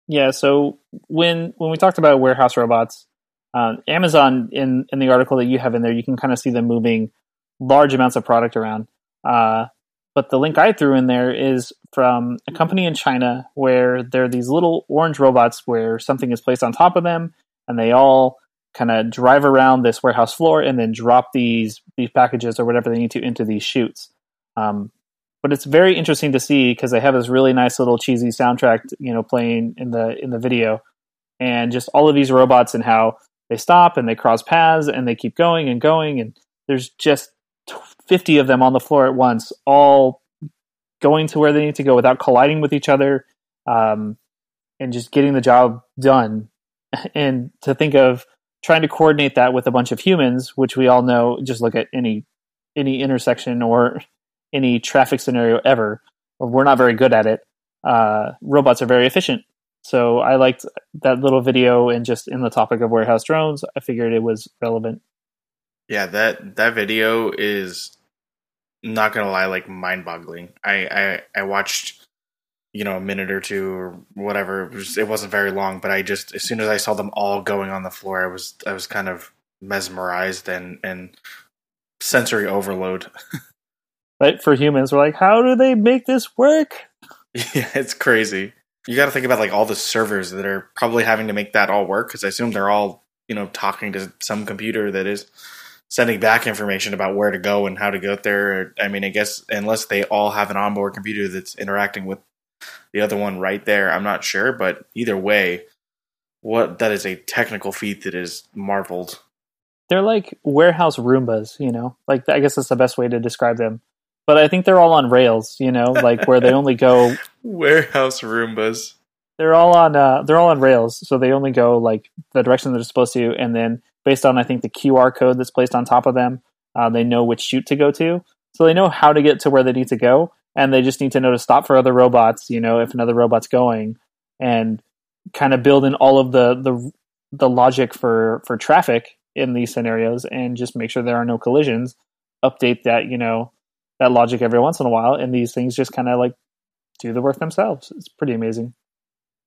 Yeah. So when when we talked about warehouse robots, um, Amazon in in the article that you have in there, you can kind of see them moving large amounts of product around. But the link I threw in there is from a company in China where there are these little orange robots where something is placed on top of them, and they all kind of drive around this warehouse floor and then drop these these packages or whatever they need to into these chutes. Um, but it's very interesting to see because they have this really nice little cheesy soundtrack, you know, playing in the in the video, and just all of these robots and how they stop and they cross paths and they keep going and going, and there's just 50 of them on the floor at once, all going to where they need to go without colliding with each other, um, and just getting the job done. And to think of trying to coordinate that with a bunch of humans, which we all know, just look at any any intersection or any traffic scenario ever. We're not very good at it. Uh, robots are very efficient. So I liked that little video, and just in the topic of warehouse drones, I figured it was relevant. Yeah, that that video is not gonna lie, like mind boggling. I, I I watched you know a minute or two or whatever. It, was, it wasn't very long, but I just as soon as I saw them all going on the floor, I was I was kind of mesmerized and and sensory overload. right for humans, we're like, how do they make this work? Yeah, it's crazy. You got to think about like all the servers that are probably having to make that all work because I assume they're all you know talking to some computer that is sending back information about where to go and how to get there. I mean, I guess unless they all have an onboard computer that's interacting with the other one right there, I'm not sure. But either way, what that is a technical feat that is marveled. They're like warehouse Roombas, you know. Like I guess that's the best way to describe them. But I think they're all on rails, you know, like where they only go warehouse Roombas. They're all on uh, they're all on rails, so they only go like the direction they're supposed to, and then based on I think the QR code that's placed on top of them, uh, they know which chute to go to. So they know how to get to where they need to go, and they just need to know to stop for other robots. You know, if another robot's going, and kind of build in all of the the the logic for for traffic in these scenarios, and just make sure there are no collisions. Update that you know that logic every once in a while, and these things just kind of like do the work themselves. It's pretty amazing.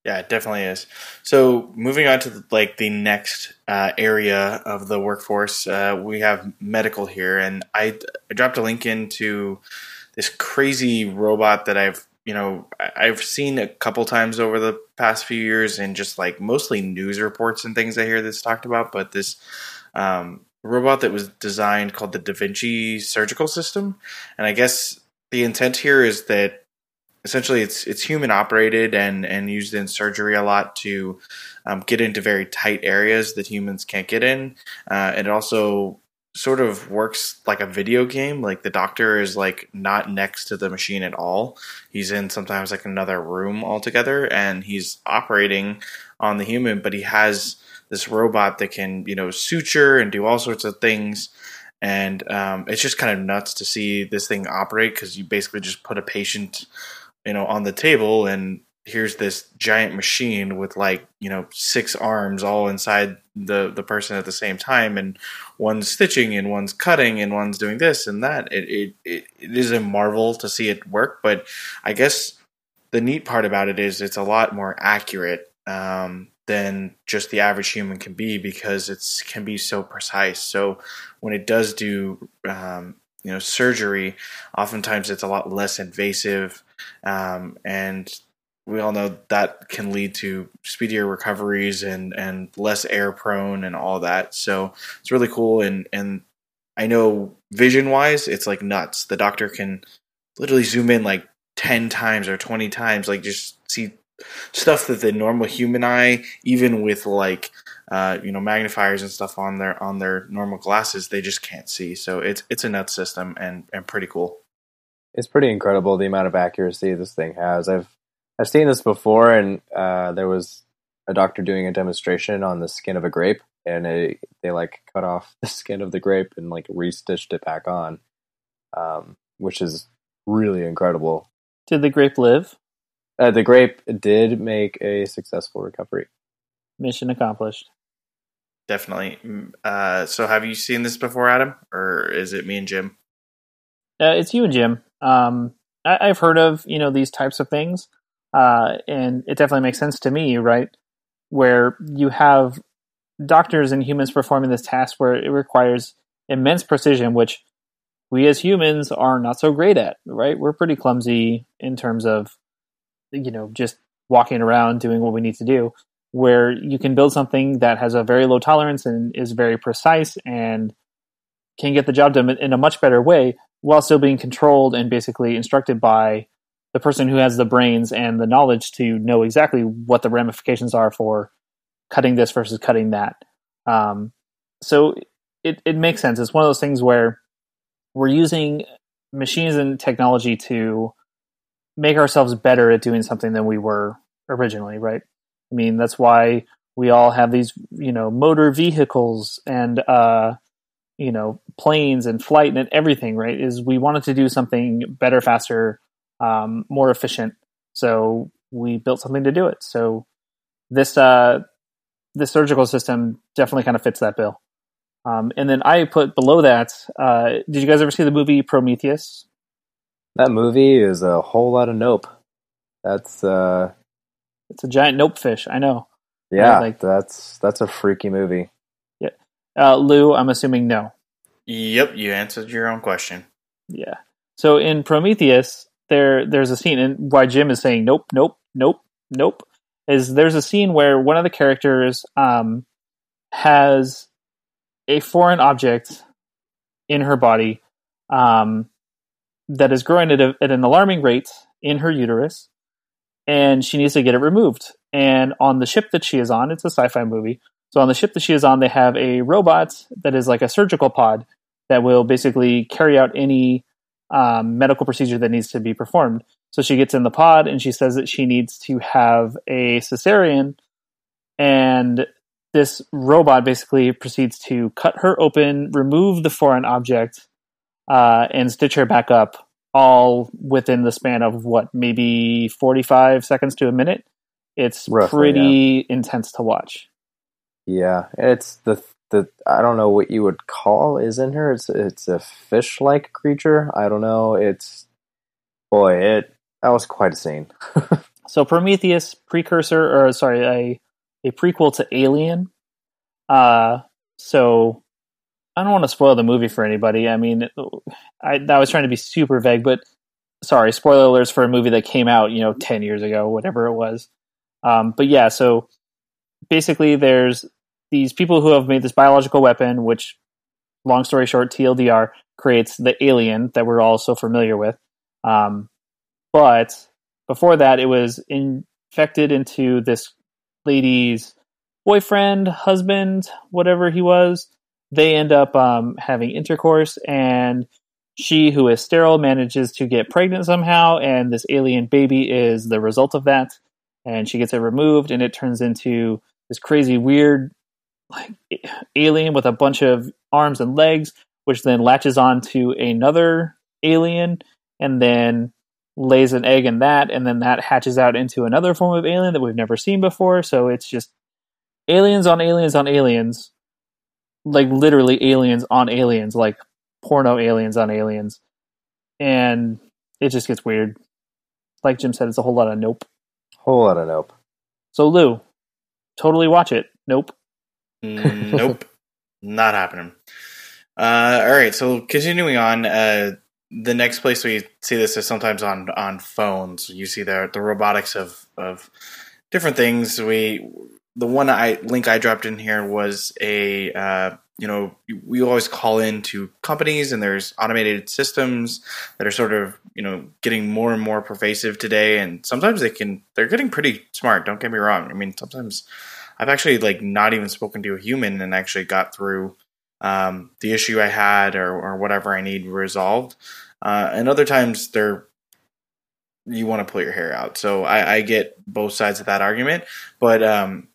Yeah, it definitely is. So moving on to the, like the next uh, area of the workforce, uh, we have medical here, and I, I dropped a link into this crazy robot that I've you know I've seen a couple times over the past few years, and just like mostly news reports and things I hear this talked about. But this um, robot that was designed called the Da Vinci Surgical System, and I guess the intent here is that essentially it's it's human operated and and used in surgery a lot to um, get into very tight areas that humans can't get in. Uh, it also sort of works like a video game. Like the doctor is like not next to the machine at all. He's in sometimes like another room altogether, and he's operating on the human, but he has this robot that can you know suture and do all sorts of things. And um, it's just kind of nuts to see this thing operate because you basically just put a patient, you know, on the table and here's this giant machine with like you know six arms all inside the the person at the same time and one's stitching and one's cutting and one's doing this and that. It it, it, it is a marvel to see it work but i guess the neat part about it is it's a lot more accurate um, than just the average human can be because it's can be so precise. So when it does do um, you know surgery oftentimes it's a lot less invasive um, and we all know that can lead to speedier recoveries and and less air prone and all that. So it's really cool and and I know vision wise it's like nuts. The doctor can literally zoom in like 10 times or 20 times like just see stuff that the normal human eye even with like uh, you know magnifiers and stuff on their on their normal glasses they just can't see so it's it's a nut system and and pretty cool it's pretty incredible the amount of accuracy this thing has i've I've seen this before, and uh, there was a doctor doing a demonstration on the skin of a grape, and it, they like cut off the skin of the grape and like restitched it back on, um, which is really incredible. Did the grape live? Uh, the grape did make a successful recovery. Mission accomplished. Definitely. Uh, so, have you seen this before, Adam, or is it me and Jim? Uh, it's you and Jim. Um, I- have heard of you know these types of things. Uh, and it definitely makes sense to me, right? Where you have doctors and humans performing this task where it requires immense precision, which we as humans are not so great at, right? We're pretty clumsy in terms of, you know, just walking around doing what we need to do. Where you can build something that has a very low tolerance and is very precise and can get the job done in a much better way while still being controlled and basically instructed by the person who has the brains and the knowledge to know exactly what the ramifications are for cutting this versus cutting that. Um, so it, it makes sense. It's one of those things where we're using machines and technology to make ourselves better at doing something than we were originally, right? I mean, that's why we all have these, you know, motor vehicles and, uh, you know, planes and flight and everything, right? Is we wanted to do something better, faster, um, more efficient. So we built something to do it. So this uh, this surgical system definitely kind of fits that bill. Um, and then I put below that. Uh, did you guys ever see the movie Prometheus? That movie is a whole lot of nope. That's uh, it's a giant nope fish. I know. Yeah, like that's that's a freaky movie. Yeah, uh, Lou, I'm assuming no. Yep, you answered your own question. Yeah. So in Prometheus, there there's a scene and why Jim is saying nope, nope, nope, nope is there's a scene where one of the characters um, has a foreign object in her body um, that is growing at, a, at an alarming rate in her uterus, and she needs to get it removed. And on the ship that she is on, it's a sci-fi movie. So on the ship that she is on, they have a robot that is like a surgical pod that will basically carry out any um, medical procedure that needs to be performed. So she gets in the pod and she says that she needs to have a cesarean, and this robot basically proceeds to cut her open, remove the foreign object, uh, and stitch her back up, all within the span of what maybe forty-five seconds to a minute. It's Roughly, pretty yeah. intense to watch. Yeah, it's the the I don't know what you would call is in her. It's it's a fish like creature. I don't know. It's boy, it that was quite a scene. so Prometheus precursor or sorry, a a prequel to Alien. Uh so I don't want to spoil the movie for anybody. I mean, I, I was trying to be super vague, but sorry, spoiler alerts for a movie that came out, you know, 10 years ago, whatever it was. Um, but yeah, so basically there's these people who have made this biological weapon, which, long story short, TLDR creates the alien that we're all so familiar with. Um, but before that, it was infected into this lady's boyfriend, husband, whatever he was, they end up um, having intercourse, and she, who is sterile, manages to get pregnant somehow, and this alien baby is the result of that. And she gets it removed, and it turns into this crazy, weird, like alien with a bunch of arms and legs, which then latches on to another alien, and then lays an egg in that, and then that hatches out into another form of alien that we've never seen before. So it's just aliens on aliens on aliens, like literally aliens on aliens, like porno aliens on aliens, and it just gets weird. Like Jim said, it's a whole lot of nope. Whole lot of nope. So Lou, totally watch it. Nope. Mm, nope, not happening. Uh, all right, so continuing on, uh, the next place we see this is sometimes on on phones. You see the the robotics of of different things. We the one I link I dropped in here was a uh, you know we always call in to companies and there's automated systems that are sort of you know getting more and more pervasive today. And sometimes they can they're getting pretty smart. Don't get me wrong. I mean sometimes i've actually like not even spoken to a human and actually got through um, the issue i had or, or whatever i need resolved. Uh, and other times they're you want to pull your hair out. So I, I get both sides of that argument. But um,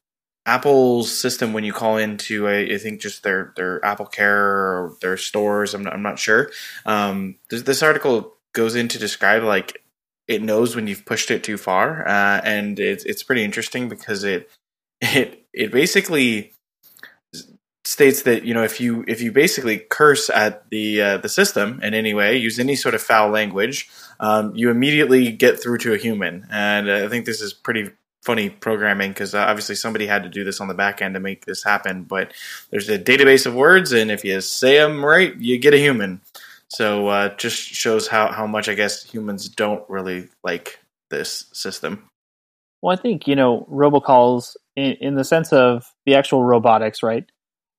Apple's system when you call into I, think just their their AppleCare or their stores. I'm not, I'm not sure. Um, this, this, article goes in to describe like it knows when you've pushed it too far, uh, and it's it's pretty interesting because it it it basically states that you know if you if you basically curse at the uh, the system in any way, use any sort of foul language, um, you immediately get through to a human, and I think this is pretty funny programming because uh, obviously somebody had to do this on the back end to make this happen. But there's a database of words, and if you say them right, you get a human. So uh, just shows how how much I guess humans don't really like this system. Well, I think you know robocalls in, in the sense of the actual robotics, right?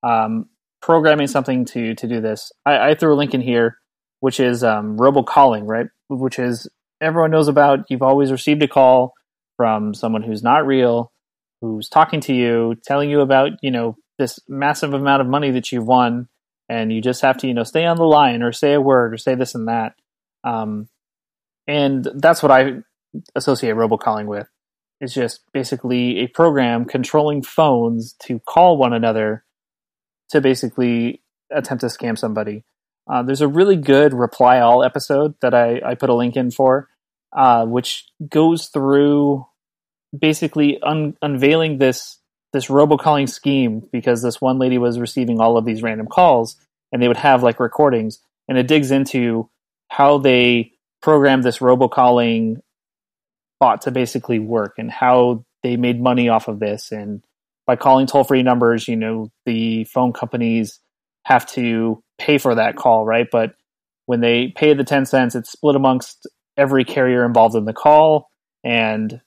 Um, programming something to to do this. I, I threw a link in here, which is um, robocalling, right? Which is everyone knows about. You've always received a call from someone who's not real, who's talking to you, telling you about, you know, this massive amount of money that you've won, and you just have to, you know, stay on the line or say a word or say this and that. Um, and that's what I associate robocalling with. It's just basically a program controlling phones to call one another to basically attempt to scam somebody. Uh, there's a really good reply all episode that I, I put a link in for, uh, which goes through basically un- unveiling this this robocalling scheme because this one lady was receiving all of these random calls and they would have like recordings. And it digs into how they programmed this robocalling bot to basically work and how they made money off of this. And by calling toll free numbers you know the phone companies have to pay for that call right? But when they pay the 10 cents it's split amongst every carrier involved in the call. And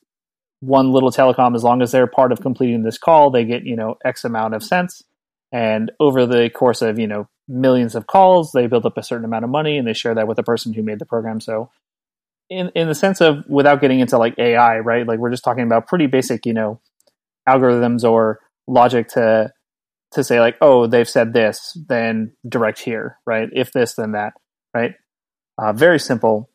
one little telecom, as long as they're part of completing this call, they get, you know, X amount of cents. And over the course of, you know, millions of calls, they build up a certain amount of money and they share that with the person who made the program. So in in the sense of without getting into like AI, right? Like we're just talking about pretty basic, you know, algorithms or logic to to say like, oh, they've said this, then direct here, right? If this, then that, right? Uh, very simple.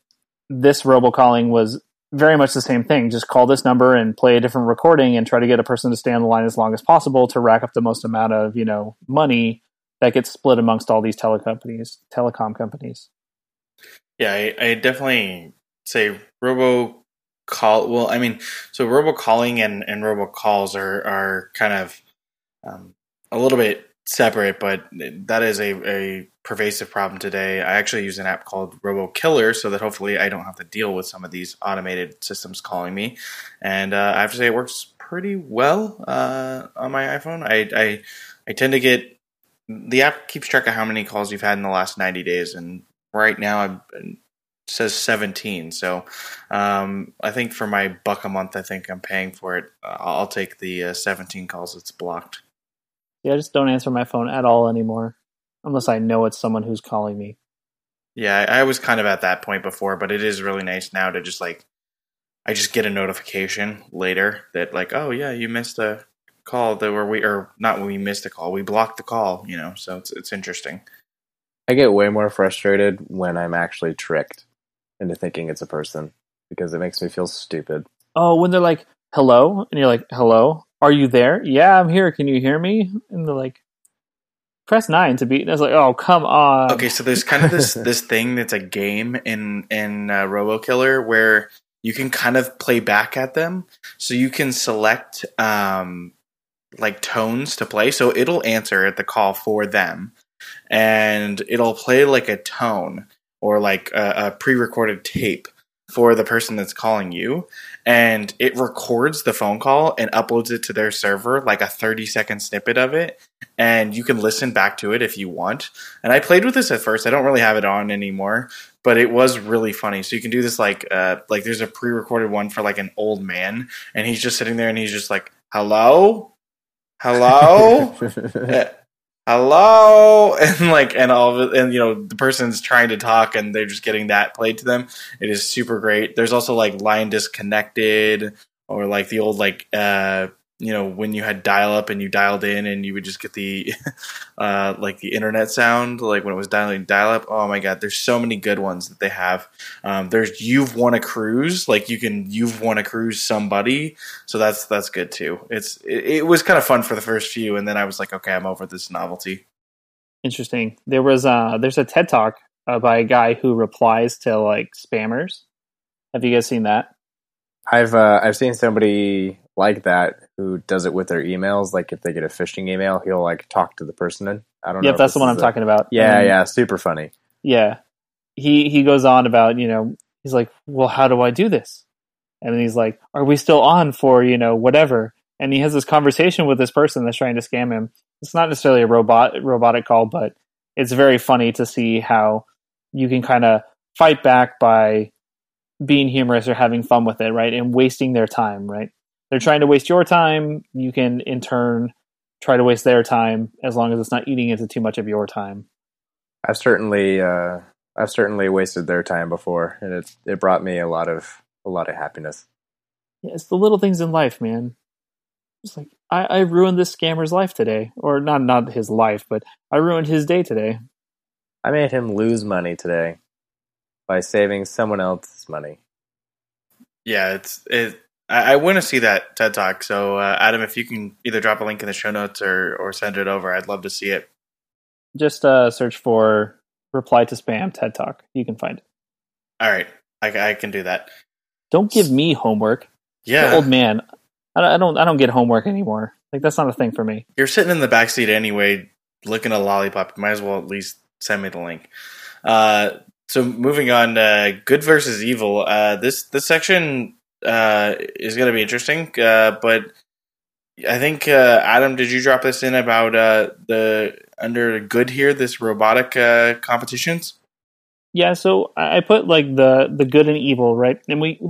This robocalling was very much the same thing. Just call this number and play a different recording and try to get a person to stay on the line as long as possible to rack up the most amount of, you know, money that gets split amongst all these telecom companies. Yeah, I, I definitely say robo call. Well, I mean, so robo calling and, and robo calls are, are kind of um, a little bit separate, but that is a, a pervasive problem today. I actually use an app called RoboKiller so that hopefully I don't have to deal with some of these automated systems calling me. And uh, I have to say, it works pretty well uh, on my iPhone. I, I I tend to get the app keeps track of how many calls you've had in the last 90 days, and right now I'm, it says 17. So um, I think for my buck a month, I think I'm paying for it. I'll take the uh, 17 calls that's blocked. Yeah, I just don't answer my phone at all anymore, unless I know it's someone who's calling me. Yeah, I was kind of at that point before, but it is really nice now to just like, I just get a notification later that like, oh yeah, you missed a call that where we or not when we missed a call, we blocked the call. You know, so it's it's interesting. I get way more frustrated when I'm actually tricked into thinking it's a person because it makes me feel stupid. Oh, when they're like, "Hello," and you're like, "Hello, are you there? Yeah, I'm here. Can you hear me?" And they're like, "Press nine to beat." And I was like, "Oh, come on." Okay, so there's kind of this this thing that's a game in in uh, Robo Killer where you can kind of play back at them. So you can select um, like tones to play. So it'll answer at the call for them, and it'll play like a tone or like a, a pre-recorded tape for the person that's calling you and it records the phone call and uploads it to their server like a 30 second snippet of it and you can listen back to it if you want. And i played with this at first. I don't really have it on anymore but it was really funny. So you can do this like uh like there's a pre-recorded one for like an old man and he's just sitting there and he's just like hello? Hello? Uh, hello and like and all of it and you know the person's trying to talk and they're just getting that played to them. It is super great. There's also like line disconnected or like the old like uh you know when you had dial up and you dialed in and you would just get the uh like the internet sound like when it was dialing dial up oh my god there's so many good ones that they have um there's you've won a cruise like you can you've won a cruise somebody so that's that's good too it's it, it was kind of fun for the first few and then i was like okay i'm over this novelty Interesting. There was uh there's a TED talk uh, by a guy who replies to like spammers. Have you guys seen that? I've uh, I've seen somebody like that who does it with their emails. Like if they get a phishing email, he'll like talk to the person. In. I don't know. Yep, if that's the one I'm a- talking about. Yeah, Um, yeah, super funny. Yeah. He he goes on about, you know, he's like, "Well, how do I do this?" And then he's like, "Are we still on for, you know, whatever?" And he has this conversation with this person that's trying to scam him. It's not necessarily a robot robotic call, but it's very funny to see how you can kind of fight back by being humorous or having fun with it, right? And wasting their time, right? They're trying to waste your time, you can in turn try to waste their time as long as it's not eating into too much of your time. I've certainly uh, I've certainly wasted their time before, and it it brought me a lot of a lot of happiness. Yeah, it's the little things in life, man. It's like I, I ruined this scammer's life today, or not not his life, but I ruined his day today. I made him lose money today by saving someone else's money. Yeah, it's it. I, I want to see that TED Talk. So, uh, Adam, if you can either drop a link in the show notes or or send it over, I'd love to see it. Just uh, search for reply to spam TED Talk. You can find it. All right, I, I can do that. Don't give me homework. Yeah, old man. I don't, I don't. I don't get homework anymore. Like that's not a thing for me. you're sitting in the back seat anyway, licking a lollipop. You might as well at least send me the link. Uh, so moving on, uh, good versus evil. Uh, this this section uh, is going to be interesting, uh, but I think uh, Adam, did you drop this in about uh, the under good here? This robotic uh, competitions. Yeah. So I put like the the good and evil, right? And we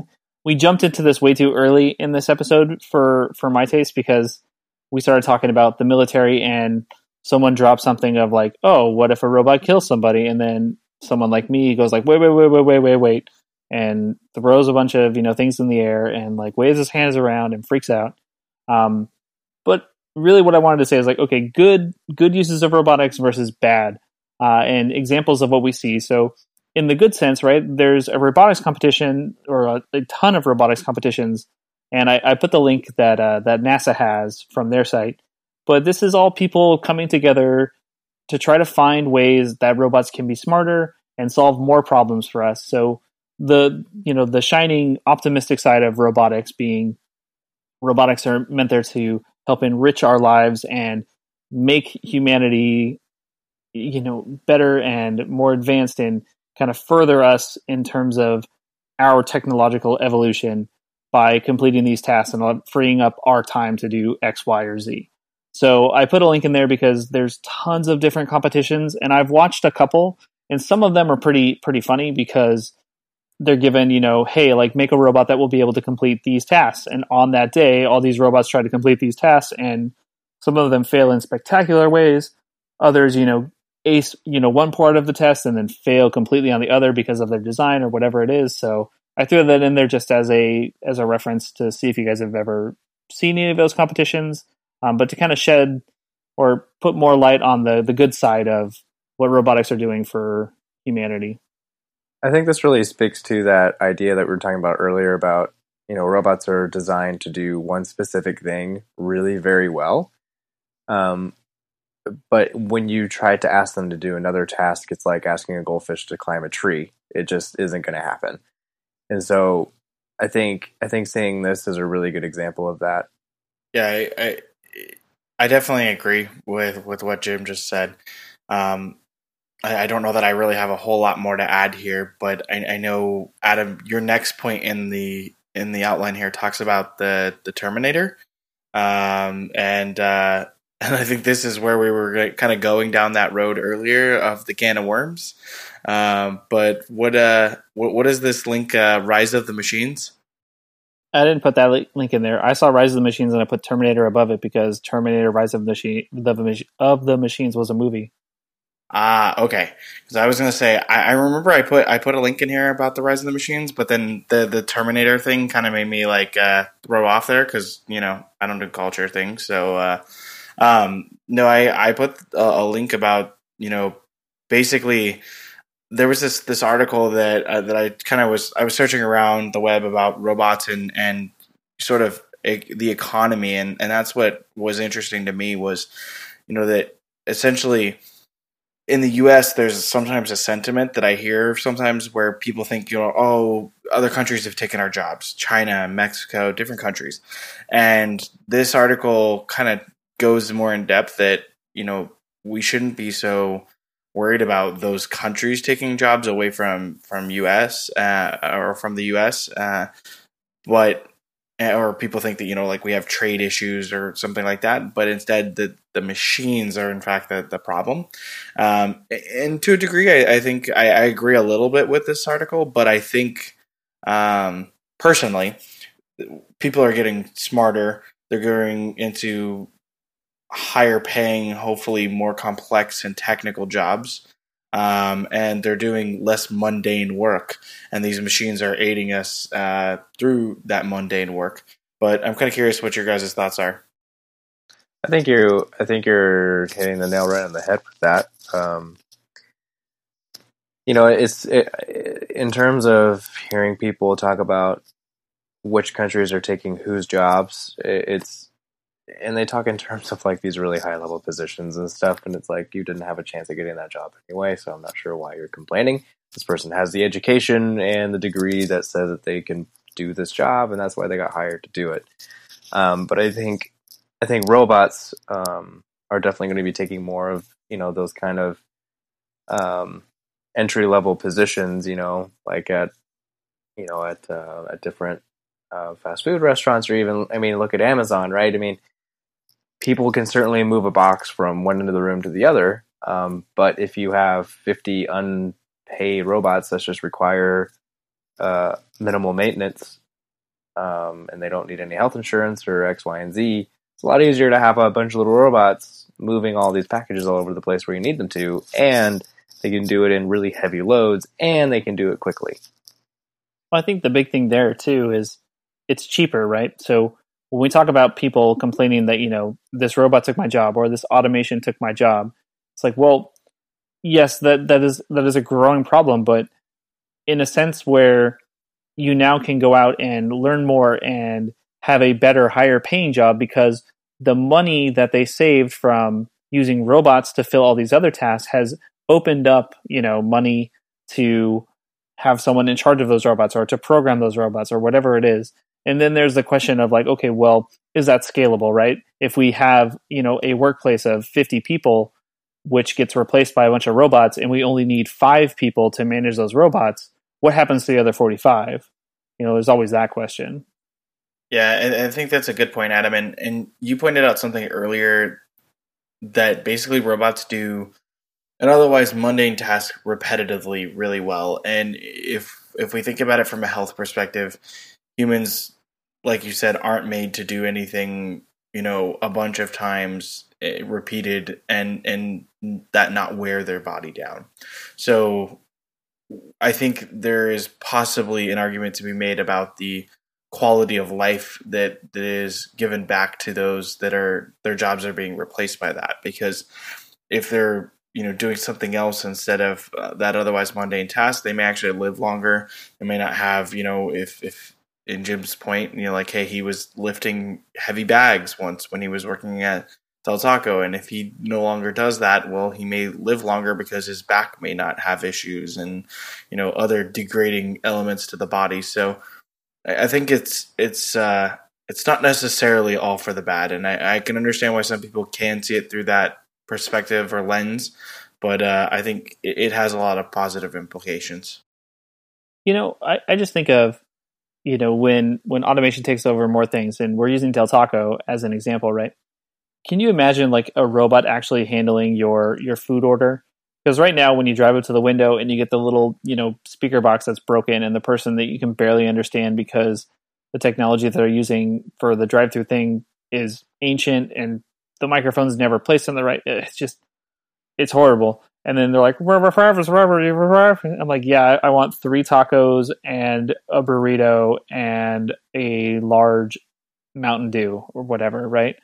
we jumped into this way too early in this episode for for my taste because we started talking about the military and someone dropped something of like, oh, what if a robot kills somebody? And then someone like me goes like, wait, wait, wait, wait, wait, wait, wait, and throws a bunch of you know things in the air and like waves his hands around and freaks out. Um, but really, what I wanted to say is like, okay, good good uses of robotics versus bad, uh, and examples of what we see. So in the good sense, right? There's a robotics competition or a, a ton of robotics competitions, and I, I put the link that uh, that NASA has from their site. But this is all people coming together to try to find ways that robots can be smarter and solve more problems for us. So the you know the shining optimistic side of robotics being robotics are meant there to help enrich our lives and make humanity you know better and more advanced and kind of further us in terms of our technological evolution by completing these tasks and freeing up our time to do X, Y, or Z. So I put a link in there because there's tons of different competitions, and I've watched a couple, and some of them are pretty pretty funny because they're given, you know, hey, like make a robot that will be able to complete these tasks, and on that day, all these robots try to complete these tasks, and some of them fail in spectacular ways. Others, you know, ace, you know, one part of the test and then fail completely on the other because of their design or whatever it is. So I threw that in there just as a as a reference to see if you guys have ever seen any of those competitions. um, but to kind of shed or put more light on the the good side of what robotics are doing for humanity. I think this really speaks to that idea that we were talking about earlier about you know robots are designed to do one specific thing really very well. Um, but when you try to ask them to do another task, it's like asking a goldfish to climb a tree. It just isn't going to happen. And so, I think I think seeing this is a really good example of that. Yeah, I, I, I definitely agree with with what Jim just said. Um, I, don't know that I really have a whole lot more to add here, but I, I know Adam, your next point in the in the outline here talks about the the Terminator, um, and uh, and I think this is where we were kind of going down that road earlier of the can of worms. Um, but what uh, what, what is this link? Uh, Rise of the Machines. I didn't put that link in there. I saw Rise of the Machines and I put Terminator above it because Terminator: Rise of the Machine of the Machines was a movie. Ah, okay. Because I was gonna say, I, I, remember I put I put a link in here about the Rise of the Machines, but then the the Terminator thing kind of made me like uh, throw off there because you know I don't do culture things. So uh, um, no, I I put a, a, link about you know basically there was this this article that uh, that I kind of was I was searching around the web about robots and and sort of the economy and and that's what was interesting to me was you know that essentially in the U.S., there's sometimes a sentiment that I hear sometimes where people think, you know, oh, other countries have taken our jobs, China, Mexico, different countries, and this article kind of goes more in depth that you know we shouldn't be so worried about those countries taking jobs away from from U.S. Uh, or from the U.S. Uh, but or people think that you know like we have trade issues or something like that but instead the the machines are in fact the, the problem. Um, and to a degree i, I think I, I, agree a little bit with this article but i think um, personally people are getting smarter. They're going into higher paying hopefully more complex and technical jobs um, and they're doing less mundane work. And these machines are aiding us uh, through that mundane work. But I'm kind of curious what your guys' thoughts are. I think you, I think you're hitting the nail right on the head with that. Um, you know, it's it, in terms of hearing people talk about which countries are taking whose jobs. It's and they talk in terms of like these really high level positions and stuff and it's like you didn't have a chance of getting that job anyway so i'm not sure why you're complaining. This person has the education and the degree that says that they can do this job and that's why they got hired to do it. Um, but i think i think robots um, are definitely going to be taking more of you know those kind of um, entry level positions you know like at you know at uh, at different uh, fast food restaurants or even i mean look at amazon right? I mean people can certainly move a box from one end of the room to the other. Um, but if you have 50 unpaid robots that just require uh, minimal maintenance um, and they don't need any health insurance or X, Y, and Z, it's a lot easier to have a bunch of little robots moving all these packages all over the place where you need them to. And they can do it in really heavy loads and they can do it quickly. Well, I think the big thing there too is it's cheaper, right? So when we talk about people complaining that you know this robot took my job or this automation took my job it's like well yes that that is that is a growing problem but in a sense where you now can go out and learn more and have a better higher paying job because the money that they saved from using robots to fill all these other tasks has opened up you know money to have someone in charge of those robots or to program those robots or whatever it is and then there's the question of like, okay, well, is that scalable, right? If we have, you know, a workplace of 50 people, which gets replaced by a bunch of robots, and we only need five people to manage those robots, what happens to the other 45? You know, there's always that question. Yeah, I think that's a good point, Adam. And and you pointed out something earlier that basically robots do an otherwise mundane task repetitively really well. And if if we think about it from a health perspective, humans like you said, aren't made to do anything, you know, a bunch of times eh, repeated and and that not wear their body down. So I think there is possibly an argument to be made about the quality of life that that is given back to those that are their jobs are being replaced by that because if they're you know doing something else instead of uh, that otherwise mundane task they may actually live longer they may not have you know if if in Jim's point you know like hey he was lifting heavy bags once when he was working at Del Taco and if he no longer does that well he may live longer because his back may not have issues and you know other degrading elements to the body so I, think it's it's uh it's not necessarily all for the bad and I, I can understand why some people can see it through that perspective or lens, but uh, I think it, it, has a lot of positive implications. You know, I, I just think of you know when when automation takes over more things, and we're using Del Taco as an example, right? Can you imagine like a robot actually handling your your food order? Because right now, when you drive up to the window and you get the little you know speaker box that's broken, and the person that you can barely understand because the technology that they're using for the drive-through thing is ancient and the microphone's never placed in the right. It's just, it's horrible. And then they're like, I'm like, yeah, I want three tacos and a burrito and a large Mountain Dew or whatever, right?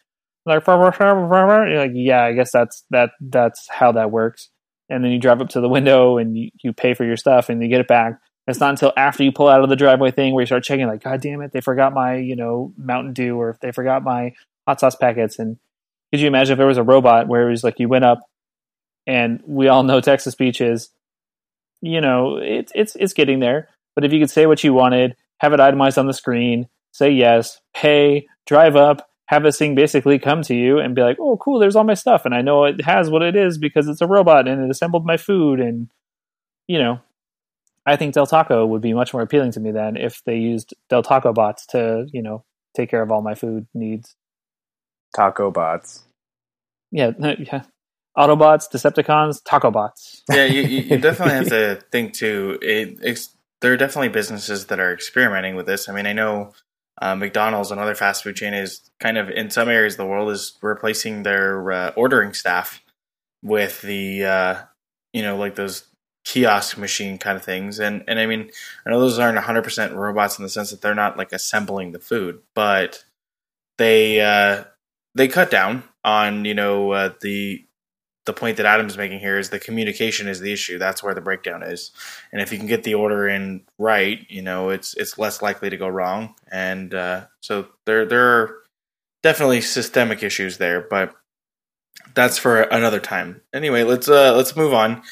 Like, you're like, yeah, I guess that's that that's how that works. And then you drive up to the window and you, you pay for your stuff and you get it back. It's not until after you pull out of the driveway thing where you start checking, like, God damn it, they forgot my, you know, Mountain Dew or if they forgot my hot sauce packets and could you imagine if there was a robot where it was like you went up and we all know text-to-speech is, you know, it's it's it's getting there. But if you could say what you wanted, have it itemized on the screen, say yes, pay, drive up, have this thing basically come to you and be like, "Oh, cool, there's all my stuff, and I know it has what it is because it's a robot and it assembled my food." And you know, I think Del Taco would be much more appealing to me than if they used Del Taco bots to, you know, take care of all my food needs. Taco bots. Yeah, yeah. Autobots, Decepticons, Taco bots. yeah, you, you definitely have to think too. It, there are definitely businesses that are experimenting with this. I mean, I know uh, McDonald's, another fast food chain, is kind of in some areas of the world is replacing their uh, ordering staff with the uh, you know like those kiosk machine kind of things. And and I mean, I know those aren't 100% robots in the sense that they're not like assembling the food, but they uh, they cut down on you know uh, the the point that Adam's making here is the communication is the issue. That's where the breakdown is. And if you can get the order in right, you know, it's it's less likely to go wrong. And uh, so there there are definitely systemic issues there, but that's for another time. Anyway, let's uh let's move on.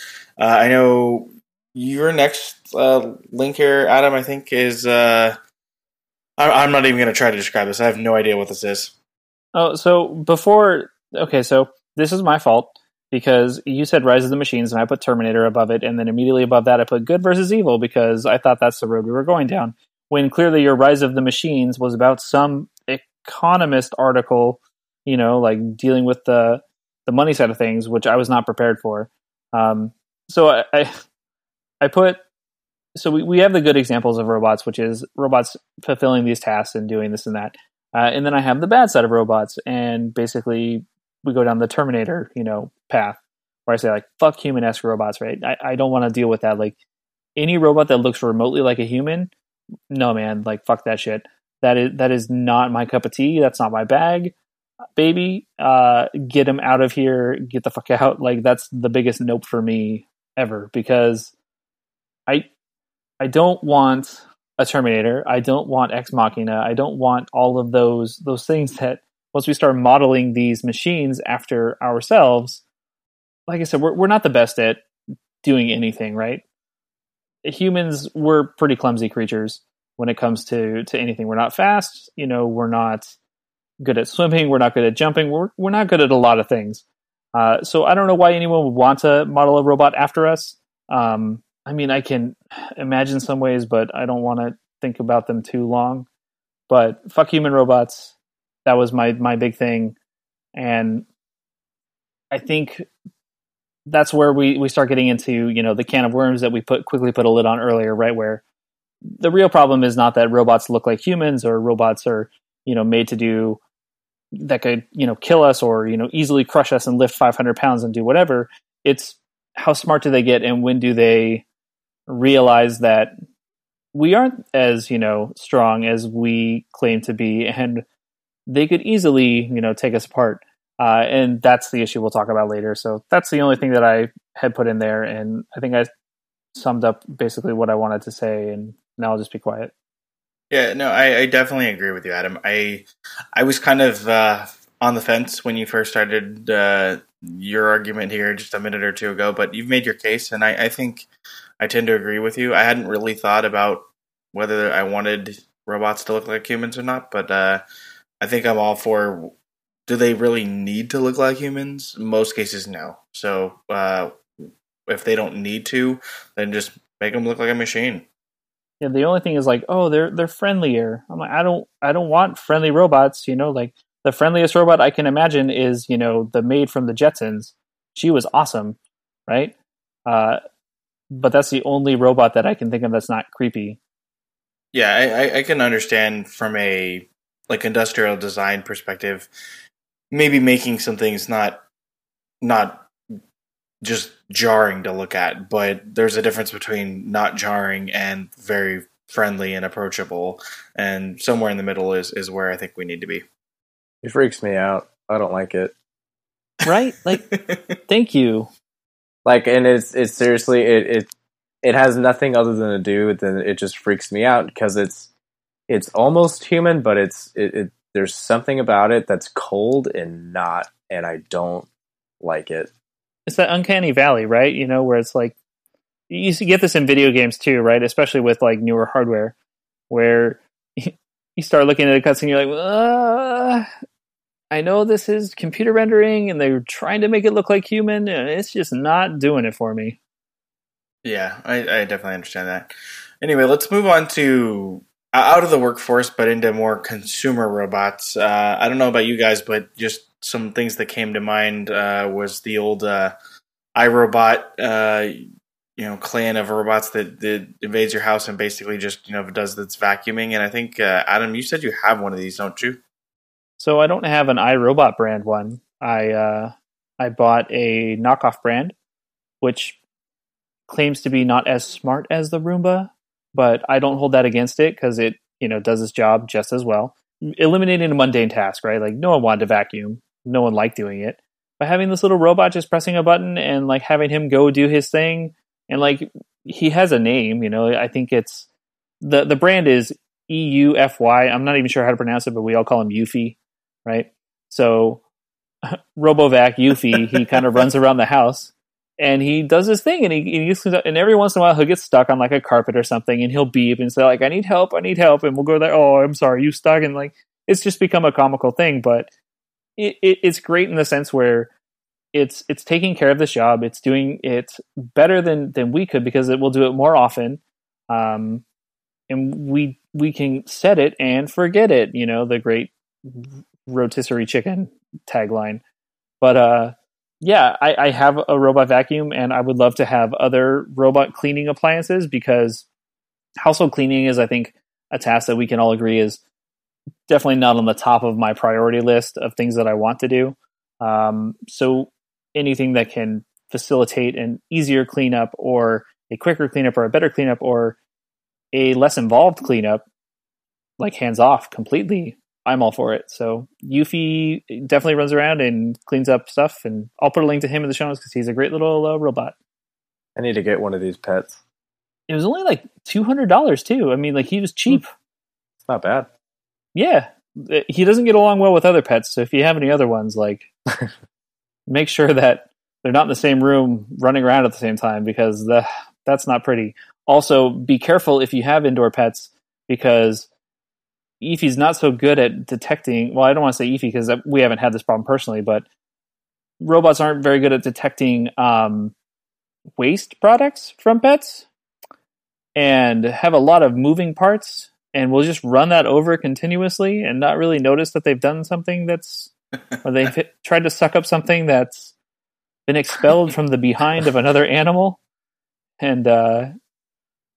Uh, I know your next uh, link here, Adam. I think is uh, I'm not even going to try to describe this. I have no idea what this is. Oh, so before, okay, so this is my fault because you said Rise of the Machines and I put Terminator above it, and then immediately above that I put Good versus Evil because I thought that's the road we were going down. When clearly your Rise of the Machines was about some economist article, you know, like dealing with the the money side of things, which I was not prepared for. Um, so I, I, I put so we, we have the good examples of robots, which is robots fulfilling these tasks and doing this and that. Uh, and then I have the bad side of robots, and basically we go down the Terminator, you know, path where I say like fuck human esque robots, right? I, I don't want to deal with that. Like any robot that looks remotely like a human, no man, like fuck that shit. That is that is not my cup of tea. That's not my bag, baby. Uh, get him out of here. Get the fuck out. Like that's the biggest nope for me ever because I I don't want a Terminator. I don't want Ex Machina. I don't want all of those those things that once we start modeling these machines after ourselves, like I said, we're we're not the best at doing anything, right? Humans, we're pretty clumsy creatures when it comes to to anything. We're not fast, you know, we're not good at swimming, we're not good at jumping, we're we're not good at a lot of things. Uh, so I don't know why anyone would want to model a robot after us. Um, I mean, I can imagine some ways, but I don't want to think about them too long. But fuck human robots. That was my my big thing, and I think that's where we we start getting into you know the can of worms that we put quickly put a lid on earlier, right? Where the real problem is not that robots look like humans or robots are you know made to do that could you know kill us or you know easily crush us and lift 500 pounds and do whatever. It's how smart do they get and when do they realize that we aren't as you know strong as we claim to be, and they could easily you know take us apart. Uh, and that's the issue we'll talk about later. So that's the only thing that I had put in there, and I think I summed up basically what I wanted to say. And now I'll just be quiet. Yeah, no, I, I definitely agree with you, Adam. I I was kind of uh, on the fence when you first started uh, your argument here just a minute or two ago, but you've made your case, and I, I think I tend to agree with you. I hadn't really thought about whether I wanted robots to look like humans or not, but uh, I think I'm all for. Do they really need to look like humans? In most cases, no. So uh, if they don't need to, then just make them look like a machine. Yeah, the only thing is like, oh, they're they're friendlier. I'm like, I don't I don't want friendly robots. You know, like the friendliest robot I can imagine is you know the maid from the Jetsons. She was awesome, right? Uh, but that's the only robot that I can think of that's not creepy. Yeah, I, I can understand from a like industrial design perspective, maybe making some things not not just jarring to look at, but there's a difference between not jarring and very friendly and approachable, and somewhere in the middle is is where I think we need to be. It freaks me out. I don't like it. Right? Like, thank you. Like, and it's it's seriously it it it has nothing other than to do than it just freaks me out because it's it's almost human, but it's it, it there's something about it that's cold and not, and I don't like it. It's that uncanny valley, right? You know, where it's like you get this in video games too, right? Especially with like newer hardware, where you start looking at a cutscene, you're like, uh, I know this is computer rendering, and they're trying to make it look like human, and it's just not doing it for me. Yeah, I, I definitely understand that. Anyway, let's move on to out of the workforce, but into more consumer robots. Uh, I don't know about you guys, but just some things that came to mind uh, was the old uh, iRobot, uh, you know, clan of robots that, that invades your house and basically just you know does its vacuuming. And I think uh, Adam, you said you have one of these, don't you? So I don't have an iRobot brand one. I uh, I bought a knockoff brand, which claims to be not as smart as the Roomba, but I don't hold that against it because it you know does its job just as well. Eliminating a mundane task, right? Like no one wanted to vacuum, no one liked doing it, but having this little robot just pressing a button and like having him go do his thing, and like he has a name, you know. I think it's the the brand is E U F Y. I'm not even sure how to pronounce it, but we all call him Eufy, right? So Robovac Eufy, he kind of runs around the house and he does his thing and he, he and every once in a while he'll get stuck on like a carpet or something and he'll beep and say like i need help i need help and we'll go there oh i'm sorry you stuck and like it's just become a comical thing but it, it, it's great in the sense where it's it's taking care of this job it's doing it better than than we could because it will do it more often um and we we can set it and forget it you know the great rotisserie chicken tagline. But uh yeah, I, I, have a robot vacuum and I would love to have other robot cleaning appliances because household cleaning is, I think, a task that we can all agree is definitely not on the top of my priority list of things that I want to do. Um, so anything that can facilitate an easier cleanup or a quicker cleanup or a better cleanup or a less involved cleanup, like hands off completely, I'm all for it. So Eufy definitely runs around and cleans up stuff, and I'll put a link to him in the show notes because he's a great little uh, robot. I need to get one of these pets. It was only like two hundred dollars too. I mean, like he was cheap. It's not bad. Yeah, uh, he doesn't get along well with other pets. So if you have any other ones, like make sure that they're not in the same room running around at the same time because the that's not pretty. Also, be careful if you have indoor pets because Eufy's not so good at detecting. Well, I don't want to say Eufy because we haven't had this problem personally, but robots aren't very good at detecting um, waste products from pets and have a lot of moving parts and we'll just run that over continuously and not really notice that they've done something that's or they've tried to suck up something that's been expelled from the behind of another animal and uh,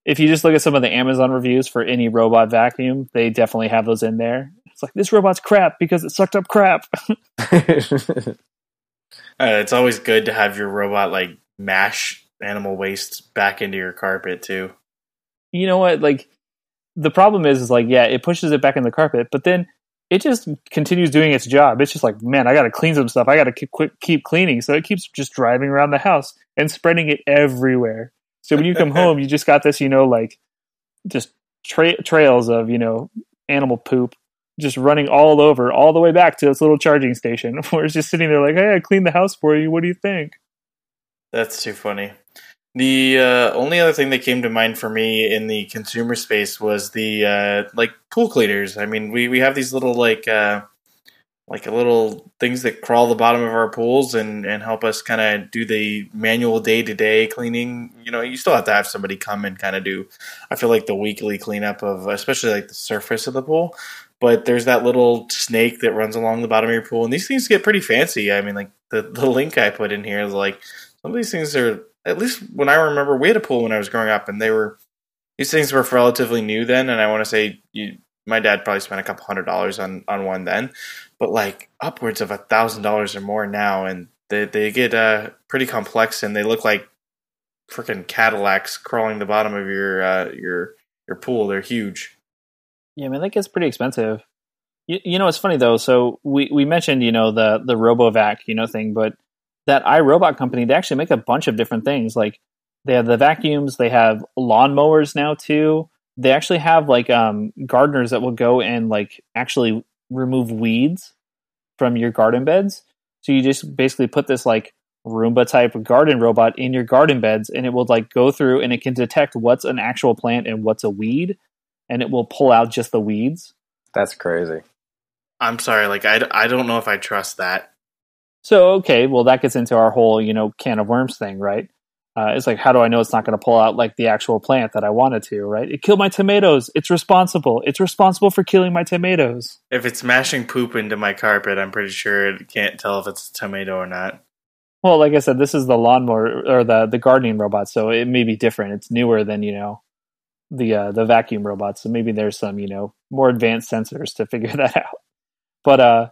if you just look at some of the Amazon reviews for any robot vacuum, they definitely have those in there. It's like this robot's crap because it sucked up crap. uh, it's always good to have your robot like mash animal waste back into your carpet too. You know what? Like the problem is, is like, yeah, it pushes it back in the carpet, but then it just continues doing its job. It's just like, man, I got to clean some stuff. I got to keep, keep cleaning. So it keeps just driving around the house and spreading it everywhere. So when you come home, you just got this, you know, like just tra- trails of, you know, animal poop just running all over, all the way back to this little charging station where it's just sitting there like, hey, I cleaned the house for you. What do you think? That's too funny. The uh, only other thing that came to mind for me in the consumer space was the uh, like pool cleaners. I mean, we, we have these little like uh, like a little things that crawl the bottom of our pools and, and help us kind of do the manual day to day cleaning. You know, you still have to have somebody come and kind of do. I feel like the weekly cleanup of especially like the surface of the pool. But there's that little snake that runs along the bottom of your pool, and these things get pretty fancy. I mean, like the the link I put in here is like some of these things are at least when I remember, we had a pool when I was growing up, and they were these things were relatively new then, and I want to say you, my dad probably spent a couple hundred dollars on on one then, but like upwards of a thousand dollars or more now, and they they get uh, pretty complex, and they look like freaking Cadillacs crawling the bottom of your uh, your your pool. They're huge. Yeah, I mean that gets pretty expensive. You, you know, it's funny though. So we we mentioned you know the the RoboVac you know thing, but that iRobot company, they actually make a bunch of different things. Like they have the vacuums, they have lawnmowers now too. They actually have like um, gardeners that will go and like actually remove weeds from your garden beds. So you just basically put this like Roomba type garden robot in your garden beds, and it will like go through and it can detect what's an actual plant and what's a weed, and it will pull out just the weeds. That's crazy. I'm sorry, like I, I don't know if I trust that. So okay, well that gets into our whole you know can of worms thing, right? Uh, it's like how do I know it's not going to pull out like the actual plant that I wanted to, right? It killed my tomatoes. It's responsible. It's responsible for killing my tomatoes. If it's mashing poop into my carpet, I'm pretty sure it can't tell if it's a tomato or not. Well, like I said, this is the lawnmower or the the gardening robot, so it may be different. It's newer than you know the uh, the vacuum robots, so maybe there's some you know more advanced sensors to figure that out. But uh,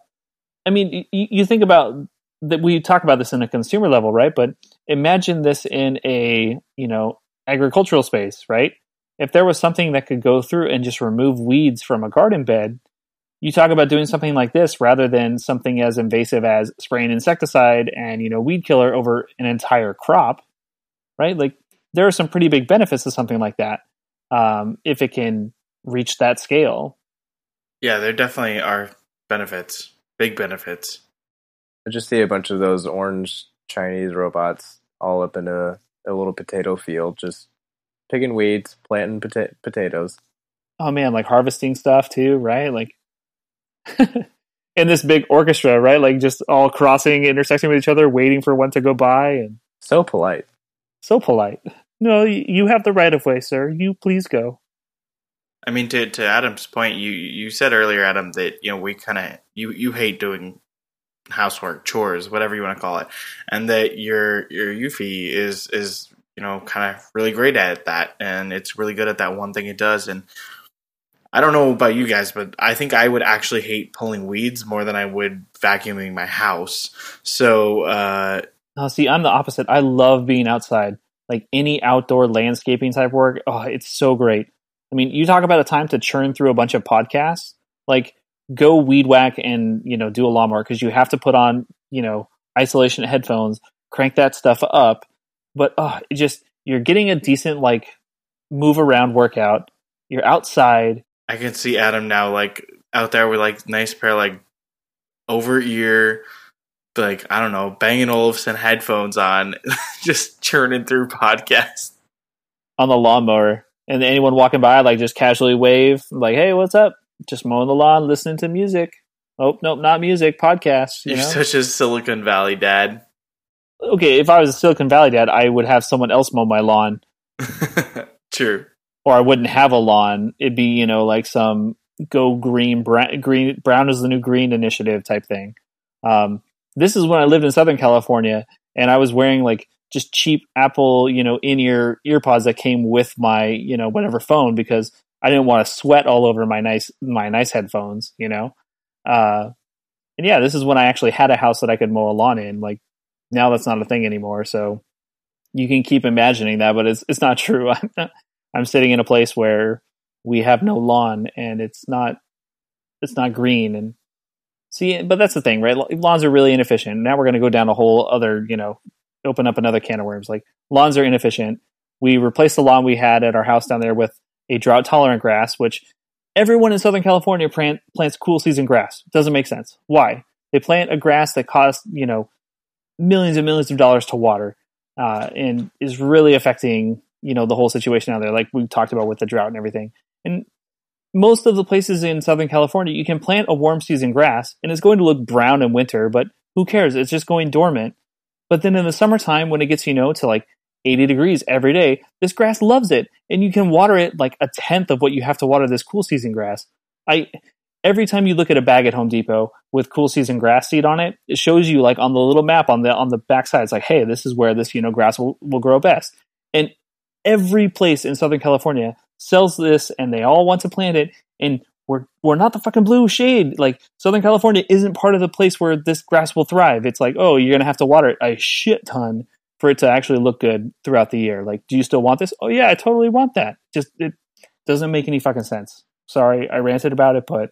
I mean, you, you think about that we talk about this in a consumer level, right? But imagine this in a, you know, agricultural space, right? If there was something that could go through and just remove weeds from a garden bed, you talk about doing something like this rather than something as invasive as spraying insecticide and, you know, weed killer over an entire crop, right? Like there are some pretty big benefits to something like that um, if it can reach that scale. Yeah, there definitely are benefits, big benefits. I just see a bunch of those orange Chinese robots all up in a, a little potato field, just picking weeds, planting pota- potatoes. Oh man, like harvesting stuff too, right? Like in this big orchestra, right? Like just all crossing, intersecting with each other, waiting for one to go by, and so polite, so polite. No, you have the right of way, sir. You please go. I mean, to to Adam's point, you you said earlier, Adam, that you know we kind of you you hate doing housework, chores, whatever you want to call it, and that your your Eufy is is you know kind of really great at that, and it's really good at that one thing it does. And I don't know about you guys, but I think I would actually hate pulling weeds more than I would vacuuming my house. So, uh, oh, see, I'm the opposite. I love being outside, like any outdoor landscaping type work. Oh, it's so great. I mean, you talk about a time to churn through a bunch of podcasts. Like go weed whack and you know do a lawnmower because you have to put on you know isolation headphones, crank that stuff up. But uh, it just you're getting a decent like move around workout. You're outside. I can see Adam now like out there with like nice pair of, like over ear like I don't know, Bang & Olufsen headphones on, just churning through podcasts on the lawnmower, and anyone walking by like just casually wave, like, "Hey, what's up?" Just mowing the lawn, listening to music. Oh, nope, not music, podcast. You are such a Silicon Valley dad. Okay, if I was a Silicon Valley dad, I would have someone else mow my lawn. True. Or I wouldn't have a lawn. It'd be, you know, like some go green, brown, green, brown is the new green initiative type thing. Um, this is when I lived in Southern California and I was wearing like just cheap Apple, you know, in ear earpods that came with my, you know, whatever phone because I didn't want to sweat all over my nice my nice headphones, you know. Uh, and yeah, this is when I actually had a house that I could mow a lawn in. Like now, that's not a thing anymore. So you can keep imagining that, but it's it's not true. I'm, I'm sitting in a place where we have no lawn and it's not it's not green and see but that's the thing right lawns are really inefficient now we're going to go down a whole other you know open up another can of worms like lawns are inefficient we replaced the lawn we had at our house down there with a drought tolerant grass which everyone in southern california plant, plants cool season grass. Doesn't make sense. Why? They plant a grass that costs you know millions and millions of dollars to water uh, and is really affecting you know the whole situation out there like we talked about with the drought and everything. And most of the places in southern california you can plant a warm season grass and it's going to look brown in winter but who cares? It's just going dormant. But then in the summertime when it gets you know to like 80 degrees every day this grass loves it and you can water it like a tenth of what you have to water this cool season grass i every time you look at a bag at Home Depot with cool season grass seed on it, it shows you like on the little map on the on the back side, it's like, hey, this is where this you know grass will, will grow best. And every place in Southern California sells this, and they all want to plant it. And we're we're not the fucking blue shade. Like Southern California isn't part of the place where this grass will thrive. It's like, oh, you're gonna have to water it a shit ton for it to actually look good throughout the year. Like, do you still want this? Oh yeah, I totally want that. Just it doesn't make any fucking sense. Sorry, I ranted about it, but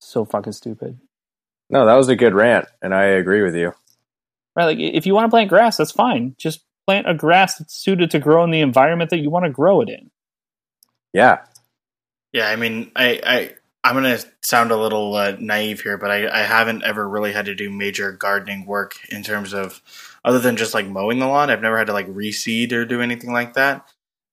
so fucking stupid. No, that was a good rant, and I agree with you. Right, like if you want to plant grass, that's fine. Just plant a grass that's suited to grow in the environment that you want to grow it in. Yeah. Yeah, I mean, I, I I'm gonna sound a little uh, naive here, but I, I haven't ever really had to do major gardening work in terms of other than just like mowing the lawn. I've never had to like reseed or do anything like that.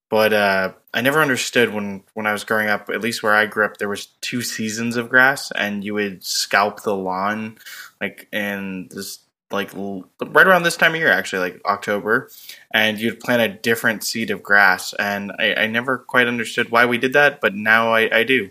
But uh, I never understood when when I was growing up. At least where I grew up, there was two seasons of grass, and you would scalp the lawn like in this like right around this time of year, actually, like October, and you'd plant a different seed of grass. And I, I never quite understood why we did that, but now I, I do.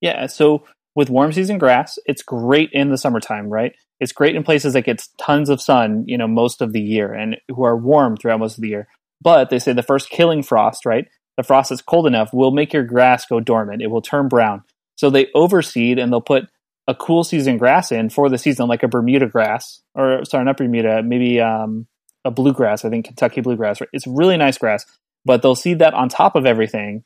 Yeah. So with warm season grass, it's great in the summertime, right? It's great in places that gets tons of sun, you know, most of the year, and who are warm throughout most of the year. But they say the first killing frost, right? The frost that's cold enough will make your grass go dormant. It will turn brown. So they overseed and they'll put a cool season grass in for the season, like a Bermuda grass, or sorry, not Bermuda, maybe um, a bluegrass. I think Kentucky bluegrass. Right? It's really nice grass, but they'll seed that on top of everything,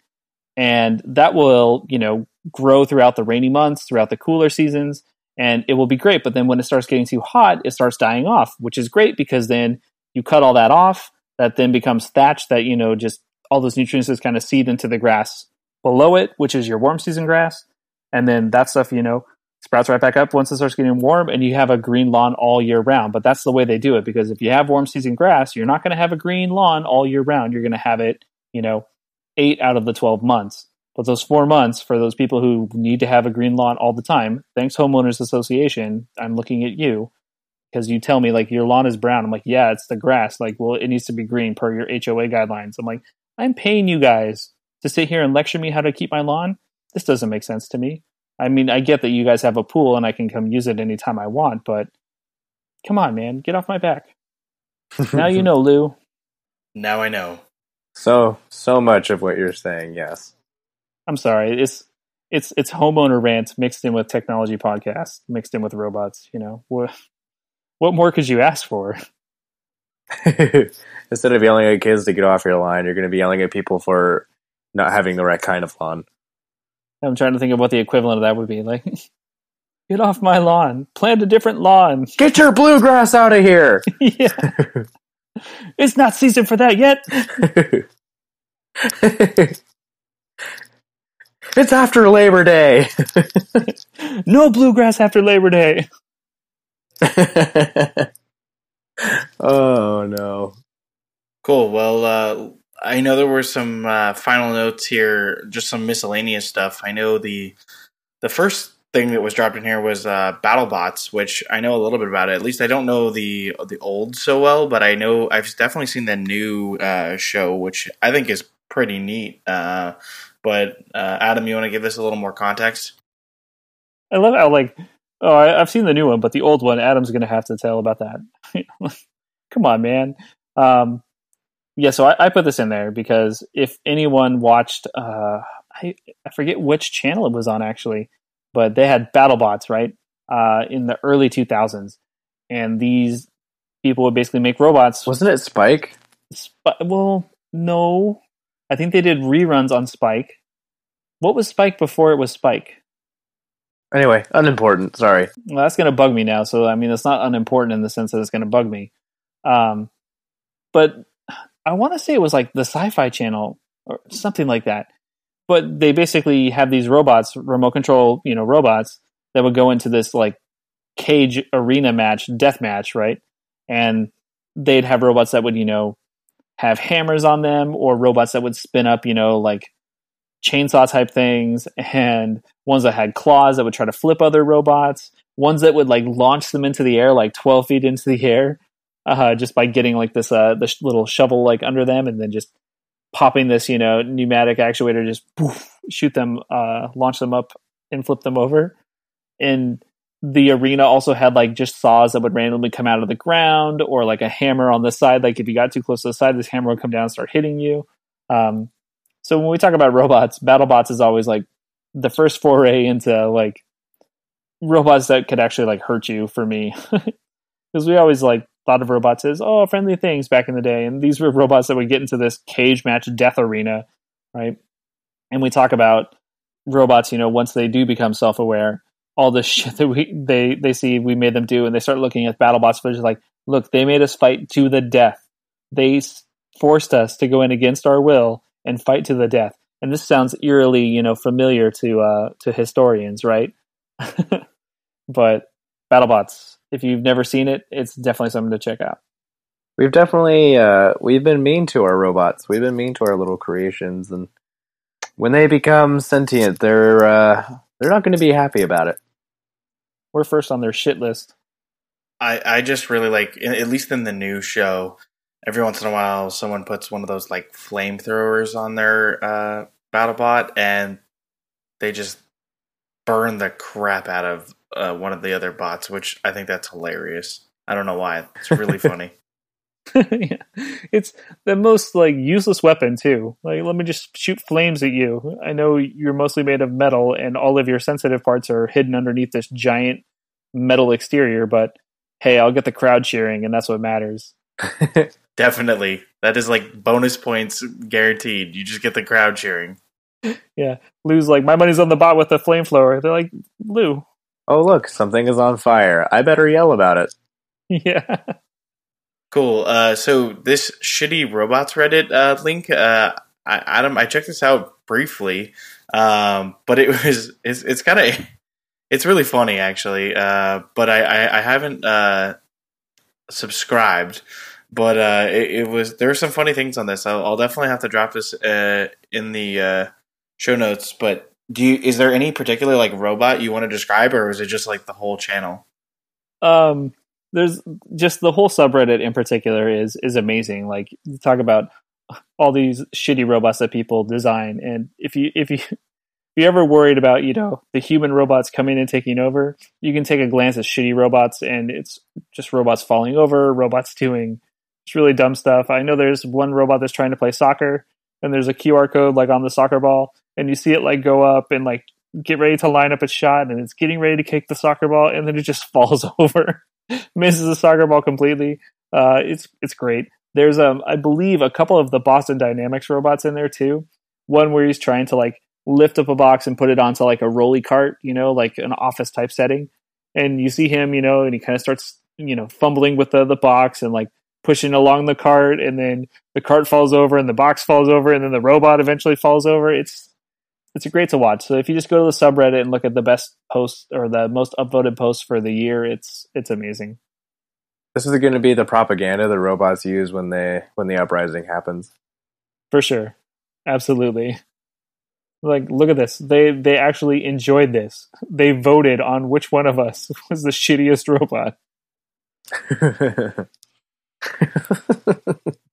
and that will you know grow throughout the rainy months, throughout the cooler seasons, and it will be great. But then when it starts getting too hot, it starts dying off, which is great because then you cut all that off that then becomes thatch that you know just all those nutrients just kind of seed into the grass below it, which is your warm season grass, and then that stuff you know sprouts right back up once it starts getting warm, and you have a green lawn all year round. But that's the way they do it because if you have warm season grass, you're not going to have a green lawn all year round. You're going to have it, you know, eight out of the twelve months. But those four months for those people who need to have a green lawn all the time, thanks homeowners association, I'm looking at you because you tell me like your lawn is brown. I'm like, yeah, it's the grass. Like, well, it needs to be green per your HOA guidelines. I'm like, I'm paying you guys to sit here and lecture me how to keep my lawn. This doesn't make sense to me. I mean, I get that you guys have a pool and I can come use it anytime I want, but come on, man, get off my back. now you know, Lou. Now I know. So, so much of what you're saying, yes. I'm sorry. It's it's it's homeowner rant mixed in with technology podcast, mixed in with robots. You know, what What more could you ask for? Instead of yelling at kids to get off your lawn, you're going to be yelling at people for not having the right kind of lawn. I'm trying to think of what the equivalent of that would be. Like, get off my lawn. Plant a different lawn. Get your bluegrass out of here. yeah. it's not season for that yet. It's after Labor Day. no bluegrass after Labor Day. oh no. Cool. Well, uh, I know there were some uh, final notes here, just some miscellaneous stuff. I know the the first thing that was dropped in here was uh, BattleBots, which I know a little bit about it. At least I don't know the the old so well, but I know I've definitely seen the new uh, show, which I think is pretty neat. Uh, but uh, Adam, you want to give this a little more context? I love how like Oh, I, have seen the new one, but the old one, Adam's going to have to tell about that. Come on, man. Um, yeah, so I, I, put this in there because if anyone watched, uh, I, I forget which channel it was on actually, but they had BattleBots, right? Uh, in the early 2000s. And these people would basically make robots. Wasn't it Spike? Sp- well, no. I think they did reruns on Spike. What was Spike before it was Spike? Anyway, unimportant. Sorry. Well, that's going to bug me now. So, I mean, it's not unimportant in the sense that it's going to bug me. Um, but I want to say it was like the Sci Fi Channel or something like that. But they basically have these robots, remote control, you know, robots that would go into this like cage arena match, death match, right? And they'd have robots that would, you know, have hammers on them or robots that would spin up, you know, like chainsaw type things and ones that had claws that would try to flip other robots, ones that would like launch them into the air like 12 feet into the air uh, just by getting like this uh, this little shovel like under them and then just popping this you know pneumatic actuator just poof, shoot them uh, launch them up and flip them over. And the arena also had like just saws that would randomly come out of the ground or like a hammer on the side. Like if you got too close to the side this hammer would come down and start hitting you. Um, so when we talk about robots battlebots is always like the first foray into like robots that could actually like hurt you for me. Because we always like thought of robots as oh friendly things back in the day. And these were robots that would get into this cage match death arena right? And we talk about robots you know once they do become self-aware all the shit that we they they see we made them do and they start looking at battlebots footage like look they made us fight to the death they forced us to go in against our will and fight to the death and this sounds eerily you know familiar to uh to historians right but battlebots if you've never seen it, it's definitely something to check out. We've definitely uh, we've been mean to our robots. We've been mean to our little creations, and when they become sentient, they're uh, they're not going to be happy about it. We're first on their shit list. I I just really like, at least in the new show, every once in a while, someone puts one of those like flamethrowers on their uh, BattleBot, and they just burn the crap out of uh, one of the other bots, which I think that's hilarious. I don't know why. It's really funny. yeah. It's the most like useless weapon too. Like let me just shoot flames at you. I know you're mostly made of metal and all of your sensitive parts are hidden underneath this giant metal exterior, but hey, I'll get the crowd cheering and that's what matters. Definitely. That is like bonus points guaranteed. You just get the crowd cheering. Yeah. Lou's like, my money's on the bot with the flamethrower. They're like, Lou, oh look, something is on fire. I better yell about it. Yeah. Cool. Uh, so this shitty robots Reddit uh, link, uh, I, Adam, I checked this out briefly, um, but it was it's, it's kind of it's really funny actually. Uh, but I, I, I haven't uh, subscribed. But uh, it, it, was there are some funny things on this. I'll, I'll definitely have to drop this in the show notes. But do you is there any particular like robot you want to describe or is it just like the whole channel um there's just the whole subreddit in particular is is amazing. Like you talk about all these shitty robots that people design and if you if you if you're ever worried about you know the human robots coming and taking over you can take a glance at shitty robots and it's just robots falling over robots doing it's really dumb stuff. I know there's one robot that's trying to play soccer and there's a qr code like on the soccer ball and you see it like go up and like get ready to line up its shot and it's getting ready to kick the soccer ball and then it just falls over misses the soccer ball completely. Uh, it's it's great. There's um i believe a couple of the boston dynamics robots in there too. One where he's trying to like lift up a box and put it onto like a rolly cart you know like an office type setting. And you see him you know and he kind of starts you know fumbling with the, the box and like pushing along the cart. And then the cart falls over and the box falls over and then the robot eventually falls over. It's it's great to watch. So if you just go to the subreddit and look at the best posts or the most upvoted posts for the year, it's it's amazing. This is going to be the propaganda the robots use when they when the uprising happens. For sure, absolutely. Like, look at this. They they actually enjoyed this. They voted on which one of us was the shittiest robot.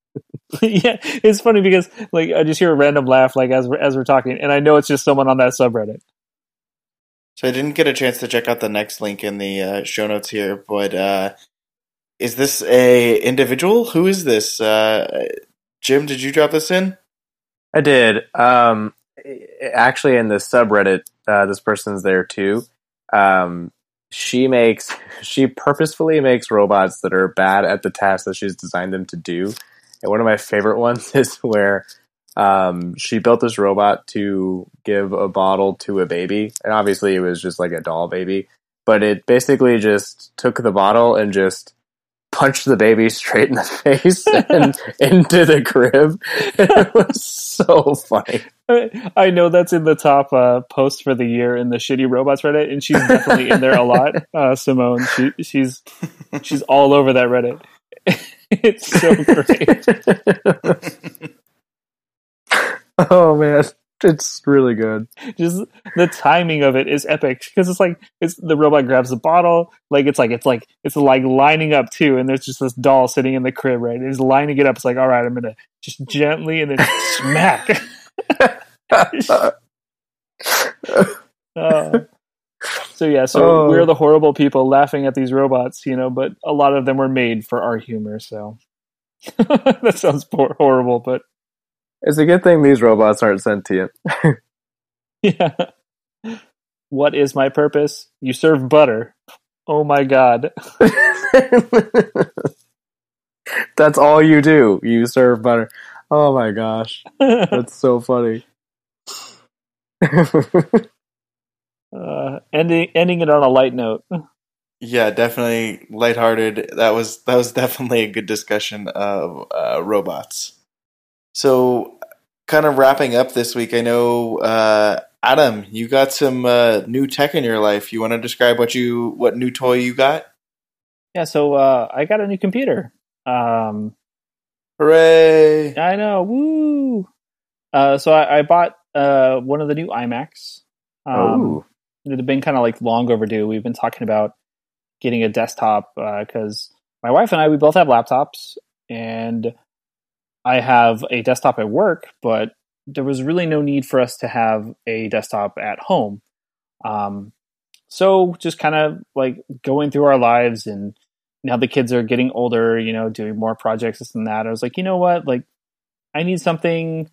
yeah, it's funny because like I just hear a random laugh like as we're, as we're talking, and I know it's just someone on that subreddit. So I didn't get a chance to check out the next link in the uh, show notes here, but uh, is this a individual? Who is this? Uh, Jim, did you drop this in? I did. Um, actually, in the subreddit, uh, this person's there too. Um, she makes she purposefully makes robots that are bad at the task that she's designed them to do and one of my favorite ones is where Um, she built this robot to give a bottle to a baby, and obviously it was just like a doll baby. But it basically just took the bottle and just punched the baby straight in the face and into the crib. it was so funny. I know that's in the top uh, post for the year in the shitty robots Reddit, and she's definitely in there a lot. Uh, Simone, she, she's she's all over that Reddit. it's so great. oh man, it's really good. Just the timing of it is epic because it's like it's the robot grabs the bottle, like it's like it's like it's like lining up too, and there's just this doll sitting in the crib, right? It's lining it up. It's like, all right, I'm gonna just gently and then smack. uh, so yeah, so oh. we're the horrible people laughing at these robots, you know, but a lot of them were made for our humor. So that sounds horrible, but it's a good thing these robots aren't sentient. yeah. What is my purpose? You serve butter. Oh my god. That's all you do. You serve butter. Oh my gosh. That's so funny. Uh, ending ending it on a light note. Yeah, definitely lighthearted. That was that was definitely a good discussion of uh, robots. So, kind of wrapping up this week, I know uh, Adam, you got some uh, new tech in your life. You want to describe what you what new toy you got? Yeah, so uh, I got a new computer. Um, Hooray! I know, woo! Uh, so I, I bought uh, one of the new iMacs. Um, oh. It had been kind of like long overdue. We've been talking about getting a desktop because uh, my wife and I we both have laptops, and I have a desktop at work, but there was really no need for us to have a desktop at home. Um, so just kind of like going through our lives and now the kids are getting older, you know, doing more projects, this and that. I was like, you know what? Like, I need something.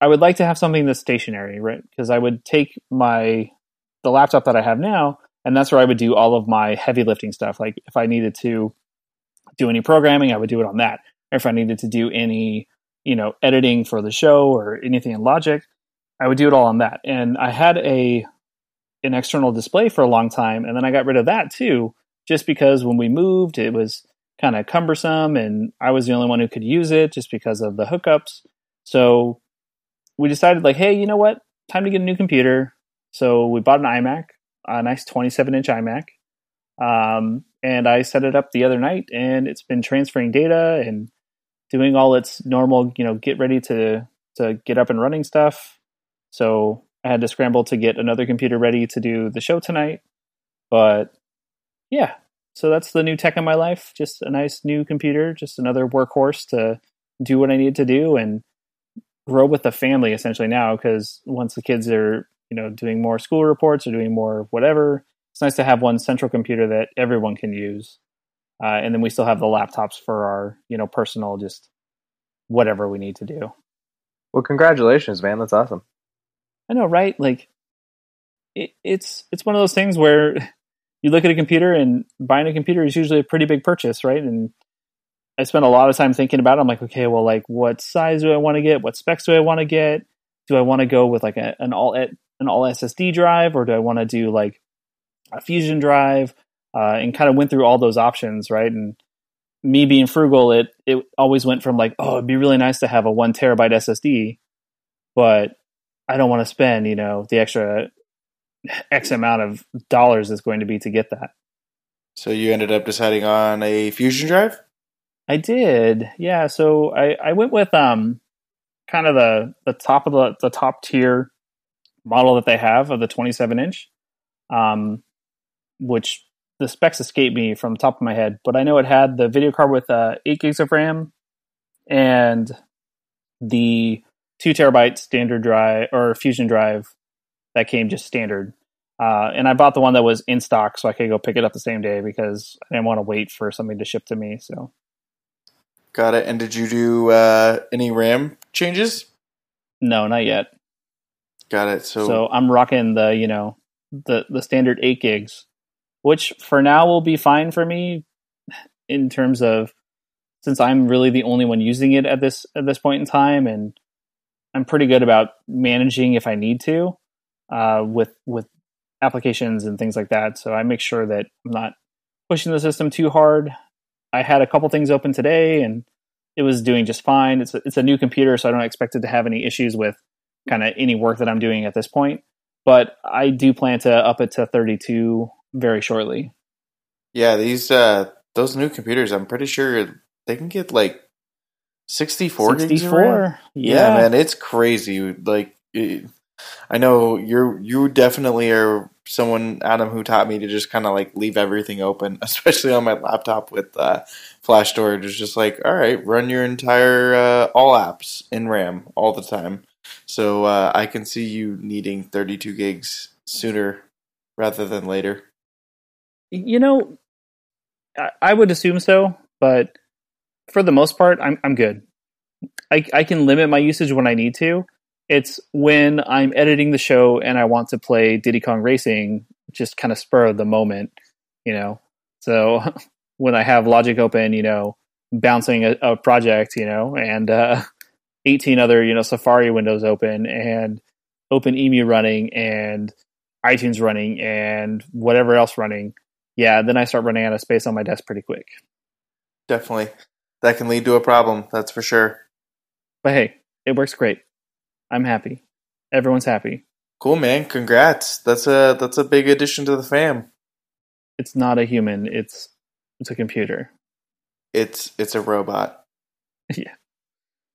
I would like to have something that's stationary, right? Because I would take my the laptop that I have now, and that's where I would do all of my heavy lifting stuff. Like if I needed to do any programming, I would do it on that if I needed to do any, you know, editing for the show or anything in Logic, I would do it all on that. And I had a an external display for a long time, and then I got rid of that too, just because when we moved, it was kind of cumbersome, and I was the only one who could use it just because of the hookups. So we decided, like, hey, you know what? Time to get a new computer. So we bought an iMac, a nice 27 inch iMac. Um, and I set it up the other night, and it's been transferring data and doing all its normal, you know, get ready to to get up and running stuff. So I had to scramble to get another computer ready to do the show tonight. But yeah, so that's the new tech in my life. Just a nice new computer, just another workhorse to do what I need to do and grow with the family essentially now. Because once the kids are, you know, doing more school reports or doing more whatever, it's nice to have one central computer that everyone can use. Uh, and then we still have the laptops for our, you know, personal, just whatever we need to do. Well, congratulations, man. That's awesome. I know, right? Like, it, it's it's one of those things where you look at a computer and buying a computer is usually a pretty big purchase, right? And I spent a lot of time thinking about it. I'm like, okay, well, like, what size do I want to get? What specs do I want to get? Do I want to go with like a, an all an all SSD drive, or do I want to do like a Fusion drive? uh, and kind of went through all those options, right? And me being frugal, it it always went from like, oh, it'd be really nice to have a one terabyte SSD, but I don't want to spend, you know, the extra X amount of dollars is going to be to get that. So you ended up deciding on a Fusion drive. I did, yeah. So I I went with um kind of the the top of the the top tier model that they have of the 27 inch, um, which the specs escape me from the top of my head, but I know it had the video card with uh, eight gigs of RAM and the two terabyte standard drive or fusion drive that came just standard. Uh, and I bought the one that was in stock so I could go pick it up the same day because I didn't want to wait for something to ship to me. So, got it. And did you do uh, any RAM changes? No, not yet. Got it. So, so I'm rocking the you know the the standard eight gigs which for now will be fine for me in terms of since I'm really the only one using it at this at this point in time and I'm pretty good about managing if I need to uh, with with applications and things like that. So I make sure that I'm not pushing the system too hard. I had a couple things open today and it was doing just fine. It's a, it's a new computer, so I don't expect it to have any issues with kind of any work that I'm doing at this point. But I do plan to up it to 32 very shortly. Yeah, these uh those new computers, I'm pretty sure they can get like 64, 64 yeah. yeah. man, it's crazy. Like it, I know you're you definitely are someone Adam who taught me to just kind of like leave everything open, especially on my laptop with uh, flash storage. It's just like, all right, run your entire uh, all apps in RAM all the time. So uh, I can see you needing 32 gigs sooner rather than later. You know, I, would assume so, but for the most part, I'm I'm good. I I can limit my usage when I need to. It's when I'm editing the show and I want to play Diddy Kong Racing, just kind of spur of the moment, you know. So when I have Logic open, you know, bouncing a, a project, you know, and uh, 18 other, you know, Safari windows open and OpenEmu running and iTunes running and whatever else running, yeah, then I start running out of space on my desk pretty quick. Definitely. That can lead to a problem, that's for sure. But hey, it works great. I'm happy. Everyone's happy. Cool, man. Congrats. That's a that's a big addition to the fam. It's not a human, it's it's a computer. It's it's a robot. yeah.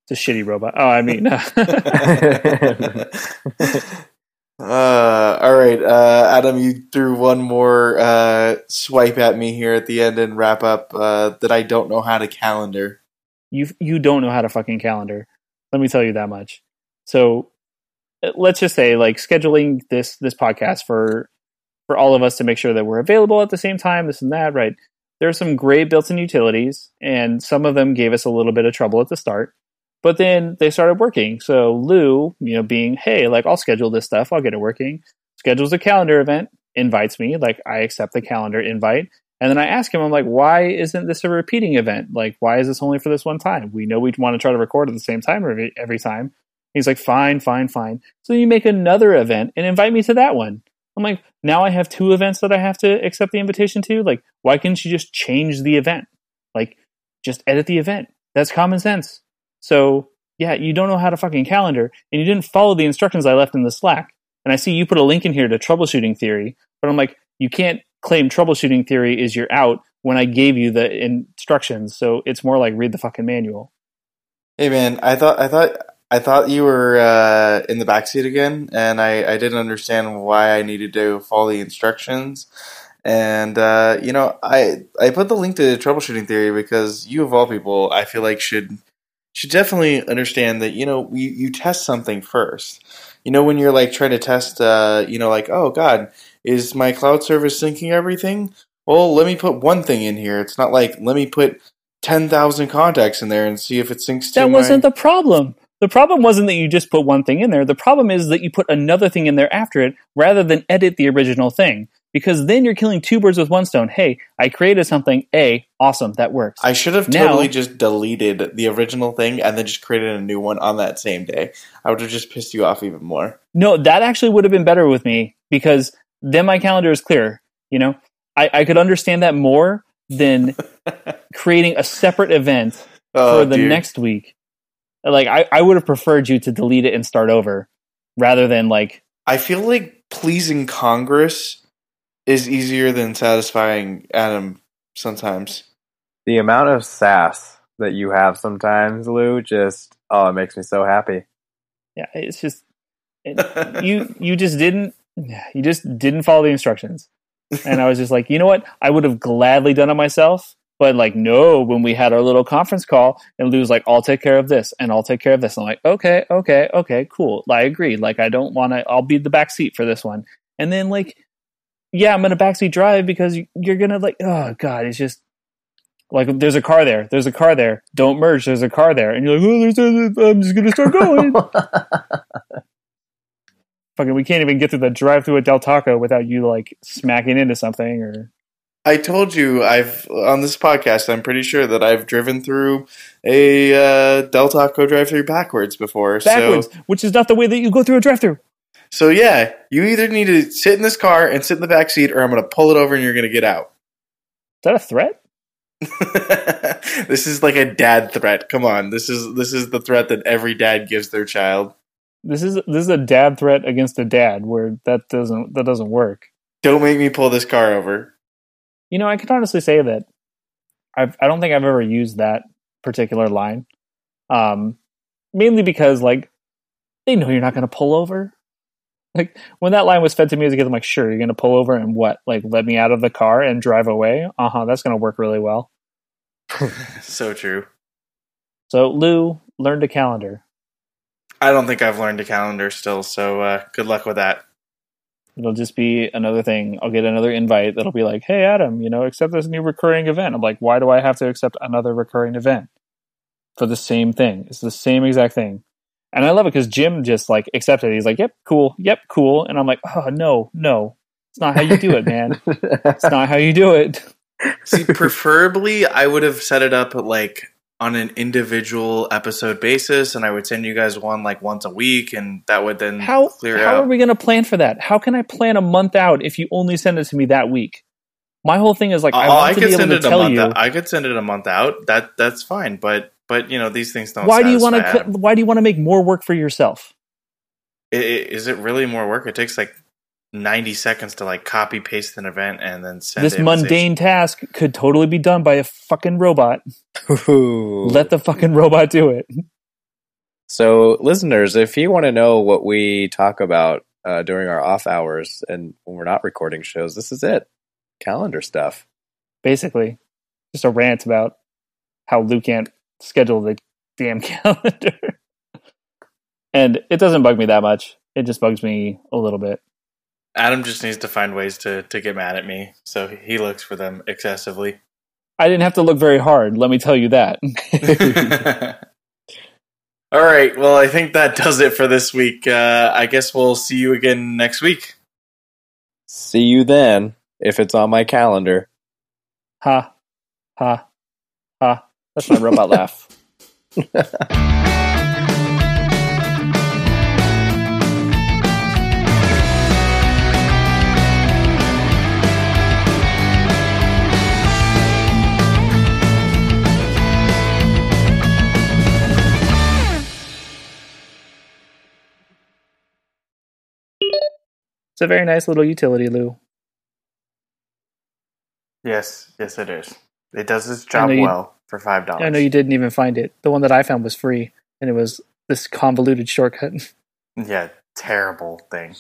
It's a shitty robot. Oh, I mean. Uh, all right, uh, Adam, you threw one more uh, swipe at me here at the end and wrap up uh, that I don't know how to calendar. You you don't know how to fucking calendar. Let me tell you that much. So uh, let's just say like scheduling this this podcast for for all of us to make sure that we're available at the same time, this and that, right? There are some great built-in utilities, and some of them gave us a little bit of trouble at the start. But then they started working. So Lou, you know, being, hey, like I'll schedule this stuff, I'll get it working, schedules a calendar event, invites me, like I accept the calendar invite. And then I ask him, I'm like, why isn't this a repeating event? Like, why is this only for this one time? We know we want to try to record at the same time every, every time. He's like, fine, fine, fine. So you make another event and invite me to that one. I'm like, now I have two events that I have to accept the invitation to. Like, why can't you just change the event? Like, just edit the event. That's common sense. So yeah, you don't know how to fucking calendar and you didn't follow the instructions I left in the Slack. And I see you put a link in here to troubleshooting theory, but I'm like, you can't claim troubleshooting theory is your out when I gave you the instructions. So it's more like read the fucking manual. Hey man, I thought I thought I thought you were uh, in the backseat again, and I, I didn't understand why I needed to follow the instructions. And uh, you know, I I put the link to troubleshooting theory because you of all people, I feel like should should definitely understand that you know you, you test something first. You know when you're like trying to test uh, you know like oh god is my cloud service syncing everything? Well let me put one thing in here. It's not like let me put 10,000 contacts in there and see if it syncs that wasn't my- the problem. The problem wasn't that you just put one thing in there. The problem is that you put another thing in there after it rather than edit the original thing because then you're killing two birds with one stone. Hey, I created something. A, awesome, that works. I should have now, totally just deleted the original thing and then just created a new one on that same day. I would have just pissed you off even more. No, that actually would have been better with me because then my calendar is clear. You know, I, I could understand that more than creating a separate event oh, for the dude. next week. Like, I, I would have preferred you to delete it and start over rather than like. I feel like pleasing Congress is easier than satisfying Adam sometimes. The amount of sass that you have sometimes, Lou, just oh, it makes me so happy. Yeah, it's just it, you you just didn't you just didn't follow the instructions, and I was just like, you know what, I would have gladly done it myself. But like, no, when we had our little conference call and Lou's like, I'll take care of this and I'll take care of this. I'm like, okay, okay, okay, cool. I agree. Like, I don't want to, I'll be the back seat for this one. And then like, yeah, I'm gonna backseat drive because you're gonna like, oh god, it's just like there's a car there, there's a car there. Don't merge. There's a car there, and you're like, oh, there's a, I'm just gonna start going. Fucking, we can't even get through the drive through at Del Taco without you like smacking into something or. I told you I've on this podcast. I'm pretty sure that I've driven through a uh, Del Taco drive-through backwards before. Backwards, So, which is not the way that you go through a drive-through. So yeah, you either need to sit in this car and sit in the back seat, or I'm going to pull it over and you're going to get out. Is that a threat? this is like a dad threat. Come on, this is this is the threat that every dad gives their child. This is this is a dad threat against a dad, where that doesn't that doesn't work. Don't make me pull this car over. You know, I can honestly say that I've I don't think I've ever used that particular line. Um, mainly because like they know you're not going to pull over. Like when that line was fed to me as a kid, I'm like, sure, you're going to pull over and what? Like let me out of the car and drive away. Uh huh. That's going to work really well. so true. So Lou learned a calendar. I don't think I've learned a calendar still. So uh, good luck with that. It'll just be another thing. I'll get another invite that'll be like, "Hey, Adam, you know, accept this new recurring event." I'm like, "Why do I have to accept another recurring event for the same thing? It's the same exact thing." And I love it because Jim just like accepted. it. He's like, "Yep, cool. Yep, cool." And I'm like, "Oh no, no, it's not how you do it, man. it's not how you do it." See, preferably, I would have set it up like on an individual episode basis, and I would send you guys one like once a week, and that would then How clear how out. are we going to plan for that? How can I plan a month out if you only send it to me that week? My whole thing is like, I oh, want I to could be able send to tell month. you. Out. I could send it a month out. That that's fine. But but you know these things don't. why do you want to? Why do you want to make more work for yourself? I- i- Is it really more work? It takes like ninety seconds to like copy paste an event and then send this mundane task could totally be done by a fucking robot. Ooh. Let the fucking robot do it. So, listeners, if you want to know what we talk about uh, during our off hours and when we're not recording shows, this is it. Calendar stuff. Basically, just a rant about how Lou can't schedule the damn calendar. and it doesn't bug me that much. It just bugs me a little bit. Adam just needs to find ways to to get mad at me, so he looks for them excessively. I didn't have to look very hard, let me tell you that. All right. Well, I think that does it for this week. Uh, I guess we'll see you again next week. See you then, if it's on my calendar. Ha, ha, ha. That's my robot laugh. It's a very nice little utility, Lou. Yes, yes, it is. It does its job know you- well for five dollars. I know you didn't even find it. The one that I found was free, and it was this convoluted shortcut. Yeah, terrible thing.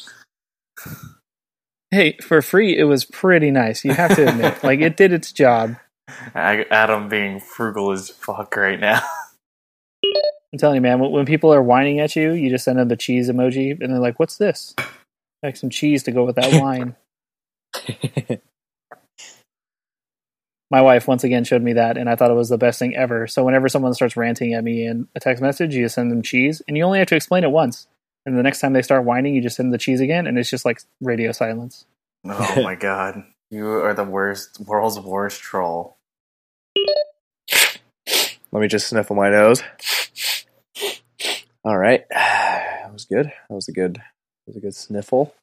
hey, for free, it was pretty nice. You have to admit, like it did its job. I, Adam being frugal as fuck right now. I'm telling you, man. When, when people are whining at you, you just send them the cheese emoji, and they're like, "What's this?" Like some cheese to go with that wine. My wife once again showed me that, and I thought it was the best thing ever. So whenever someone starts ranting at me in a text message, you just send them cheese, and you only have to explain it once. And the next time they start whining, you just send the cheese again, and it's just like radio silence. Oh my god, you are the worst, world's worst troll. Let me just sniffle my nose. All right, that was good. That was a good, that was a good sniffle.